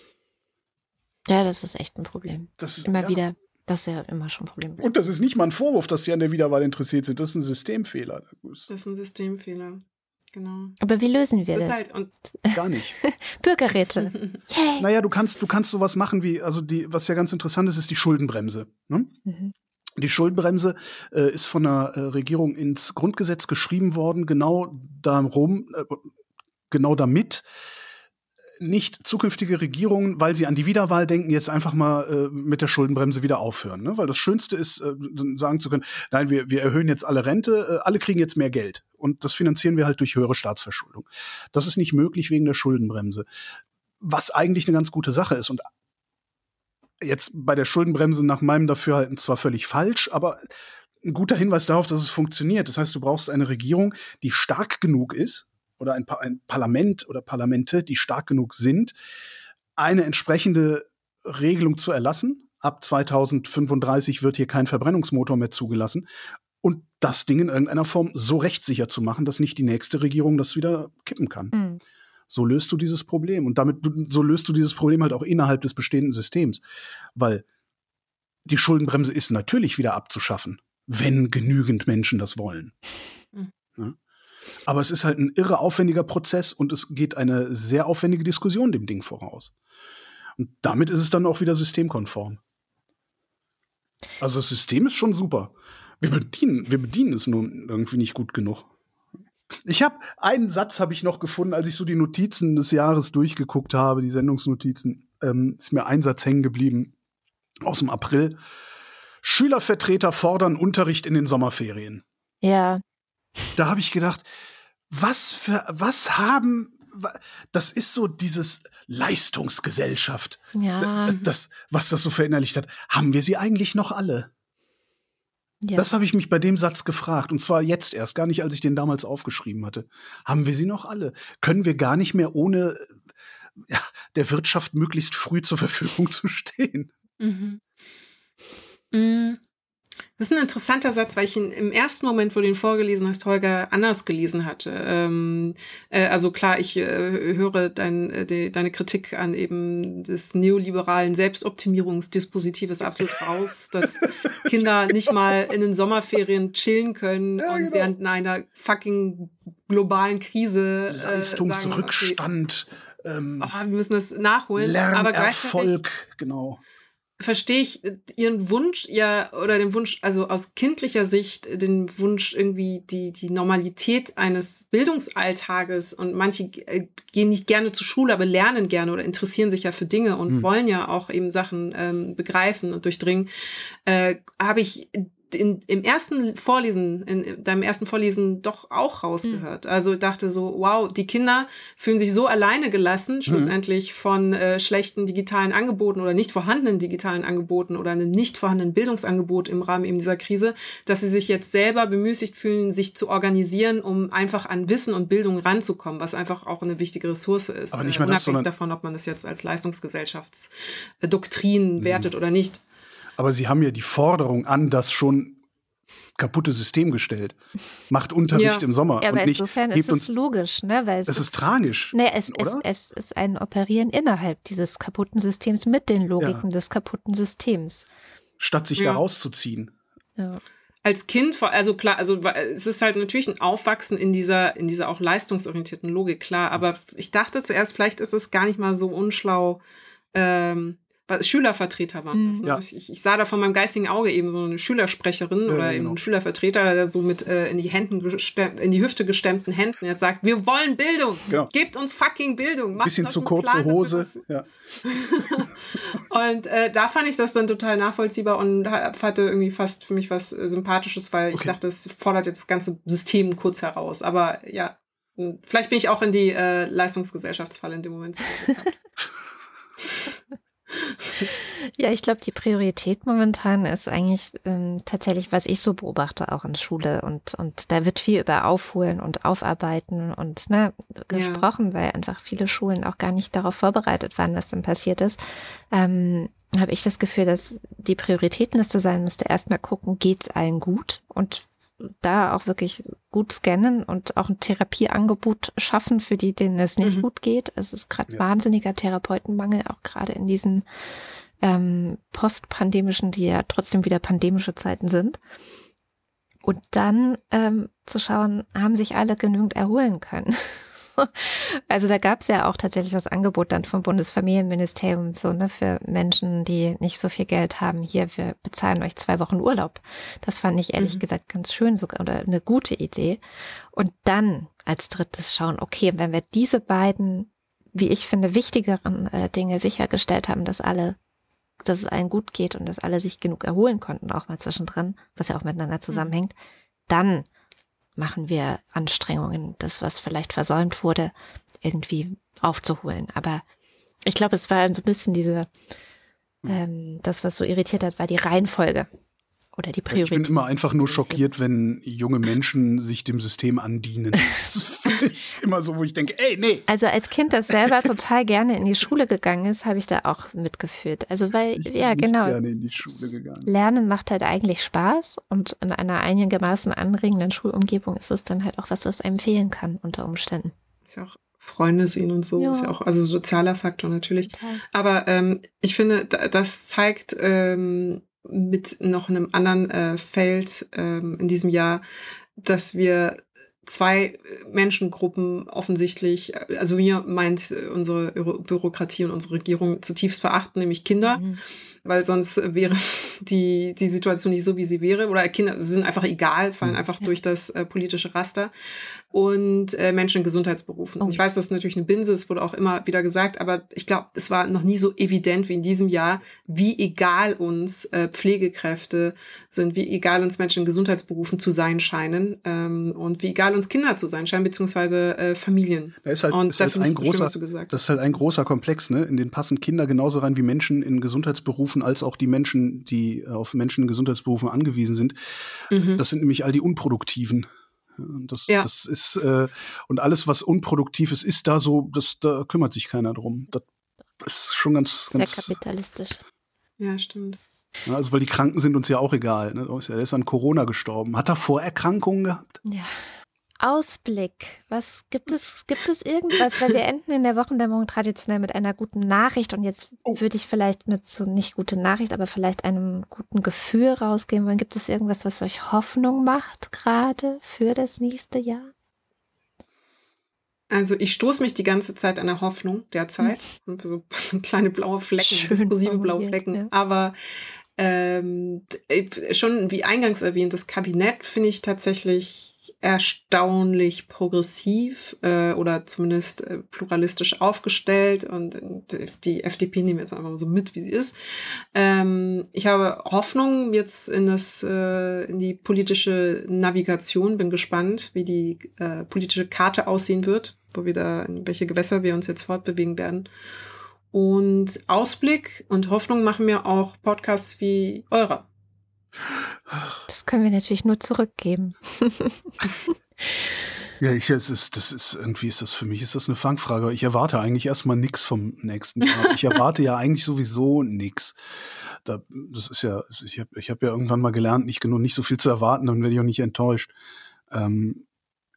Ja, das ist echt ein Problem. Das ist immer ja. wieder. Das ist ja immer schon ein Problem. Und das ist nicht mal ein Vorwurf, dass sie an der Wiederwahl interessiert sind. Das ist ein Systemfehler. Das ist ein Systemfehler. Genau. Aber wie lösen wir das? das? Halt Gar nicht. (laughs) Bürgerräte. (laughs) yeah. Naja, du kannst, du kannst sowas machen wie, also die, was ja ganz interessant ist, ist die Schuldenbremse. Ne? Mhm. Die Schuldenbremse äh, ist von der äh, Regierung ins Grundgesetz geschrieben worden, genau darum, äh, genau damit, nicht zukünftige Regierungen, weil sie an die Wiederwahl denken, jetzt einfach mal äh, mit der Schuldenbremse wieder aufhören. Ne? Weil das Schönste ist, äh, sagen zu können, nein, wir, wir erhöhen jetzt alle Rente, äh, alle kriegen jetzt mehr Geld. Und das finanzieren wir halt durch höhere Staatsverschuldung. Das ist nicht möglich wegen der Schuldenbremse. Was eigentlich eine ganz gute Sache ist. Und jetzt bei der Schuldenbremse nach meinem Dafürhalten zwar völlig falsch, aber ein guter Hinweis darauf, dass es funktioniert. Das heißt, du brauchst eine Regierung, die stark genug ist, oder ein, pa ein Parlament oder Parlamente, die stark genug sind, eine entsprechende Regelung zu erlassen. Ab 2035 wird hier kein Verbrennungsmotor mehr zugelassen. Und das Ding in irgendeiner Form so rechtssicher zu machen, dass nicht die nächste Regierung das wieder kippen kann. Mhm. So löst du dieses Problem. Und damit, so löst du dieses Problem halt auch innerhalb des bestehenden Systems. Weil die Schuldenbremse ist natürlich wieder abzuschaffen, wenn genügend Menschen das wollen. Mhm. Ja? Aber es ist halt ein irre aufwendiger Prozess und es geht eine sehr aufwendige Diskussion dem Ding voraus. Und damit ist es dann auch wieder systemkonform. Also das System ist schon super. Wir bedienen, wir bedienen es nur irgendwie nicht gut genug. Ich habe einen Satz habe ich noch gefunden, als ich so die Notizen des Jahres durchgeguckt habe, die Sendungsnotizen, ähm, ist mir ein Satz hängen geblieben aus dem April. Schülervertreter fordern Unterricht in den Sommerferien. Ja, da habe ich gedacht, was für, was haben, das ist so dieses Leistungsgesellschaft. Ja. Das, was das so verinnerlicht hat. Haben wir sie eigentlich noch alle? Ja. Das habe ich mich bei dem Satz gefragt. Und zwar jetzt erst, gar nicht, als ich den damals aufgeschrieben hatte. Haben wir sie noch alle? Können wir gar nicht mehr ohne ja, der Wirtschaft möglichst früh zur Verfügung zu stehen? Mhm. Mhm. Das ist ein interessanter Satz, weil ich ihn im ersten Moment, wo du ihn vorgelesen hast, Holger, anders gelesen hatte. Ähm, äh, also klar, ich äh, höre dein, äh, de, deine Kritik an eben des neoliberalen Selbstoptimierungsdispositives absolut (laughs) raus, dass Kinder nicht mal in den Sommerferien chillen können ja, und genau. während einer fucking globalen Krise äh, Leistungsrückstand. Sagen, okay, ähm, oh, wir müssen das nachholen. Lernerfolg, genau verstehe ich ihren Wunsch, ja, oder den Wunsch, also aus kindlicher Sicht, den Wunsch irgendwie die, die Normalität eines Bildungsalltages und manche äh, gehen nicht gerne zur Schule, aber lernen gerne oder interessieren sich ja für Dinge und hm. wollen ja auch eben Sachen ähm, begreifen und durchdringen, äh, habe ich in, im ersten Vorlesen, in deinem ersten Vorlesen doch auch rausgehört. Mhm. Also dachte so, wow, die Kinder fühlen sich so alleine gelassen, mhm. schlussendlich mhm. von äh, schlechten digitalen Angeboten oder nicht vorhandenen digitalen Angeboten oder einem nicht vorhandenen Bildungsangebot im Rahmen eben dieser Krise, dass sie sich jetzt selber bemüßigt fühlen, sich zu organisieren, um einfach an Wissen und Bildung ranzukommen, was einfach auch eine wichtige Ressource ist. Aber nicht äh, unabhängig das, davon, ob man das jetzt als Leistungsgesellschaftsdoktrin mhm. wertet oder nicht. Aber sie haben ja die Forderung an das schon kaputte System gestellt. Macht Unterricht ja. im Sommer. Ja, aber und nicht, insofern ist es logisch, ne? Weil es, es ist, ist, tragisch. Ne, es, es, es, ist ein Operieren innerhalb dieses kaputten Systems mit den Logiken ja. des kaputten Systems. Statt sich ja. da rauszuziehen. Ja. Als Kind, also klar, also es ist halt natürlich ein Aufwachsen in dieser, in dieser auch leistungsorientierten Logik, klar. Aber ich dachte zuerst, vielleicht ist es gar nicht mal so unschlau, ähm, Schülervertreter waren das. Ne? Ja. Ich, ich, sah da von meinem geistigen Auge eben so eine Schülersprecherin ja, oder genau. einen Schülervertreter, der so mit äh, in die Händen in die Hüfte gestemmten Händen jetzt sagt, wir wollen Bildung, genau. gebt uns fucking Bildung. Macht Bisschen zu kurze Plan, Hose. Ja. (laughs) und äh, da fand ich das dann total nachvollziehbar und hatte irgendwie fast für mich was äh, Sympathisches, weil okay. ich dachte, es fordert jetzt das ganze System kurz heraus. Aber ja, hm, vielleicht bin ich auch in die äh, Leistungsgesellschaftsfalle in dem Moment. (laughs) (laughs) Ja, ich glaube, die Priorität momentan ist eigentlich ähm, tatsächlich, was ich so beobachte, auch in der Schule. Und, und da wird viel über Aufholen und Aufarbeiten und ne, gesprochen, ja. weil einfach viele Schulen auch gar nicht darauf vorbereitet waren, was dann passiert ist. Ähm, habe ich das Gefühl, dass die Prioritätenliste sein müsste, erstmal gucken, geht's allen gut? Und da auch wirklich gut scannen und auch ein Therapieangebot schaffen für die, denen es nicht mhm. gut geht. Es ist gerade ja. wahnsinniger Therapeutenmangel, auch gerade in diesen ähm, postpandemischen, die ja trotzdem wieder pandemische Zeiten sind. Und dann ähm, zu schauen, haben sich alle genügend erholen können. (laughs) (laughs) Also da gab es ja auch tatsächlich das Angebot dann vom Bundesfamilienministerium so ne für Menschen, die nicht so viel Geld haben. Hier, wir bezahlen euch zwei Wochen Urlaub. Das fand ich ehrlich mhm. gesagt ganz schön sogar oder eine gute Idee. Und dann als drittes schauen, okay, wenn wir diese beiden, wie ich finde, wichtigeren äh, Dinge sichergestellt haben, dass alle dass es allen gut geht und dass alle sich genug erholen konnten, auch mal zwischendrin, was ja auch miteinander mhm. zusammenhängt, dann machen wir Anstrengungen, das, was vielleicht versäumt wurde, irgendwie aufzuholen. Aber ich glaube, es war so ein bisschen diese, ähm, das, was so irritiert hat, war die Reihenfolge oder die Priorität. Ich bin immer einfach nur schockiert, wenn junge Menschen sich dem System andienen. (laughs) Das finde ich immer so, wo ich denke, ey, nee. Also als Kind, das selber total gerne in die Schule gegangen ist, habe ich da auch mitgeführt. Also weil, ich ja genau, Lernen macht halt eigentlich Spaß und in einer einigermaßen anregenden Schulumgebung ist es dann halt auch was, was einem fehlen kann unter Umständen. Ist auch Freunde sehen und so, ja. ist ja auch, also sozialer Faktor natürlich. Total. Aber ähm, ich finde, das zeigt ähm, mit noch einem anderen äh, Feld ähm, in diesem Jahr, dass wir zwei Menschengruppen offensichtlich, also wir meint unsere Bürokratie und unsere Regierung zutiefst verachten, nämlich Kinder. Mhm weil sonst wäre (laughs) die, die Situation nicht so, wie sie wäre. Oder Kinder sind einfach egal, fallen mhm. einfach ja. durch das äh, politische Raster. Und äh, Menschen in Gesundheitsberufen. Oh. Ich weiß, das ist natürlich eine Binse, es wurde auch immer wieder gesagt, aber ich glaube, es war noch nie so evident wie in diesem Jahr, wie egal uns äh, Pflegekräfte sind, wie egal uns Menschen in Gesundheitsberufen zu sein scheinen ähm, und wie egal uns Kinder zu sein scheinen, beziehungsweise äh, Familien. Da ist halt, und ist halt ein großer, das ist halt ein großer Komplex, ne? In den passen Kinder genauso rein wie Menschen in Gesundheitsberufen als auch die Menschen, die auf Menschen in Gesundheitsberufen angewiesen sind. Mhm. Das sind nämlich all die Unproduktiven. Das, ja. das ist, äh, und alles, was unproduktiv ist, ist da so, das, da kümmert sich keiner drum. Das ist schon ganz, ganz. Sehr kapitalistisch. Ja, stimmt. Ja, also, weil die Kranken sind uns ja auch egal. Ne? Er ist an Corona gestorben. Hat er Vorerkrankungen gehabt? Ja. Ausblick. Was gibt es, gibt es irgendwas? Weil wir enden in der Wochendämmerung traditionell mit einer guten Nachricht und jetzt oh. würde ich vielleicht mit so nicht gute Nachricht, aber vielleicht einem guten Gefühl rausgehen wollen. Gibt es irgendwas, was euch Hoffnung macht gerade für das nächste Jahr? Also ich stoße mich die ganze Zeit an der Hoffnung derzeit. Hm. So (laughs) kleine blaue Flecken, Schön diskursive blaue Flecken. Ja. Aber ähm, schon wie eingangs erwähnt, das Kabinett finde ich tatsächlich erstaunlich progressiv äh, oder zumindest äh, pluralistisch aufgestellt und äh, die FDP nehmen wir jetzt einfach mal so mit, wie sie ist. Ähm, ich habe Hoffnung jetzt in das äh, in die politische Navigation, bin gespannt, wie die äh, politische Karte aussehen wird, wo wir da in welche Gewässer wir uns jetzt fortbewegen werden. Und Ausblick und Hoffnung machen mir auch Podcasts wie eurer. Das können wir natürlich nur zurückgeben. (laughs) Ja, ich, es ist, das ist irgendwie ist das für mich ist das eine Fangfrage. Ich erwarte eigentlich erstmal nichts vom nächsten Jahr. Ich erwarte ja eigentlich sowieso nichts. Da, das ist ja, ich habe ich hab ja irgendwann mal gelernt, nicht genug, nicht so viel zu erwarten, dann werde ich auch nicht enttäuscht. Ähm,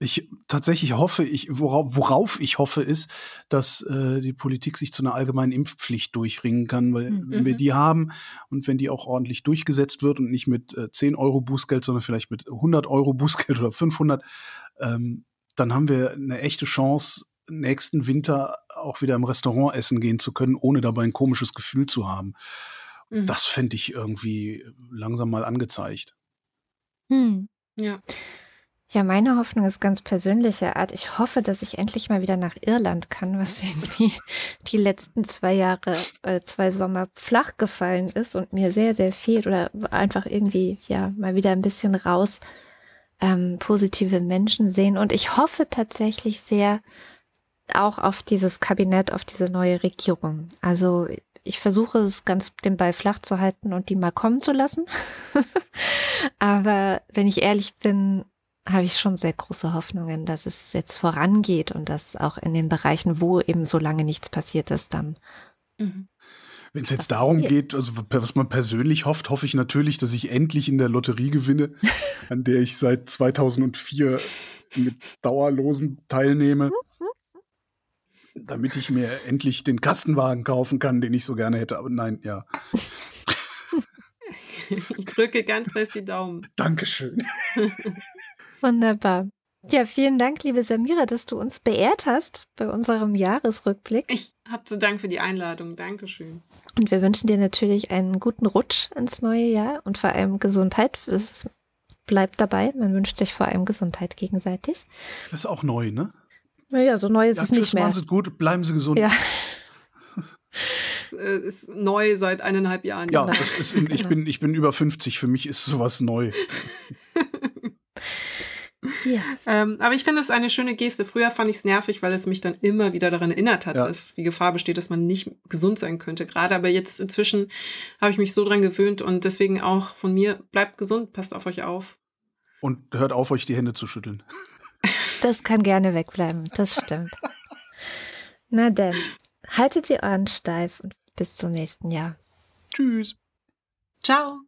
ich tatsächlich hoffe, ich, worauf, worauf ich hoffe, ist, dass äh, die Politik sich zu einer allgemeinen Impfpflicht durchringen kann, weil mhm. wenn wir die haben und wenn die auch ordentlich durchgesetzt wird und nicht mit äh, 10 Euro Bußgeld, sondern vielleicht mit 100 Euro Bußgeld oder 500, ähm, dann haben wir eine echte Chance, nächsten Winter auch wieder im Restaurant essen gehen zu können, ohne dabei ein komisches Gefühl zu haben. Mhm. Das fände ich irgendwie langsam mal angezeigt. Hm. Ja. Ja, meine Hoffnung ist ganz persönlicher Art. Ich hoffe, dass ich endlich mal wieder nach Irland kann, was (laughs) irgendwie die letzten zwei Jahre, äh, zwei Sommer flach gefallen ist und mir sehr, sehr fehlt oder einfach irgendwie, ja, mal wieder ein bisschen raus ähm, positive Menschen sehen. Und ich hoffe tatsächlich sehr auch auf dieses Kabinett, auf diese neue Regierung. Also ich versuche es ganz den Ball flach zu halten und die mal kommen zu lassen. (laughs) Aber wenn ich ehrlich bin, habe ich schon sehr große Hoffnungen, dass es jetzt vorangeht und dass auch in den Bereichen, wo eben so lange nichts passiert ist, dann. Mhm. Wenn es jetzt darum geht, also was man persönlich hofft, hoffe ich natürlich, dass ich endlich in der Lotterie gewinne, (laughs) an der ich seit 2004 mit Dauerlosen teilnehme, damit ich mir endlich den Kastenwagen kaufen kann, den ich so gerne hätte. Aber nein, ja. (laughs) Ich drücke ganz fest die Daumen. Dankeschön. (laughs) Wunderbar. Ja, vielen Dank, liebe Samira, dass du uns beehrt hast bei unserem Jahresrückblick. Ich habe zu Dank für die Einladung. Dankeschön. Und wir wünschen dir natürlich einen guten Rutsch ins neue Jahr und vor allem Gesundheit. Es bleibt dabei. Man wünscht sich vor allem Gesundheit gegenseitig. Das ist auch neu, ne? Naja, so neu ist ja, es nicht mehr. Machen Sie gut, bleiben Sie gesund. Ja. Das äh, ist neu seit eineinhalb Jahren. Ja, das ist, ich, genau. bin, ich bin über 50. Für mich ist sowas neu. (laughs) Ja. Ähm, aber ich finde es eine schöne Geste. Früher fand ich es nervig, weil es mich dann immer wieder daran erinnert hat, ja. dass die Gefahr besteht, dass man nicht gesund sein könnte. Gerade aber jetzt inzwischen habe ich mich so dran gewöhnt und deswegen auch von mir, bleibt gesund, passt auf euch auf. Und hört auf, euch die Hände zu schütteln. (laughs) Das kann gerne wegbleiben, das stimmt. Na denn, haltet die Ohren steif und bis zum nächsten Jahr. Tschüss. Ciao.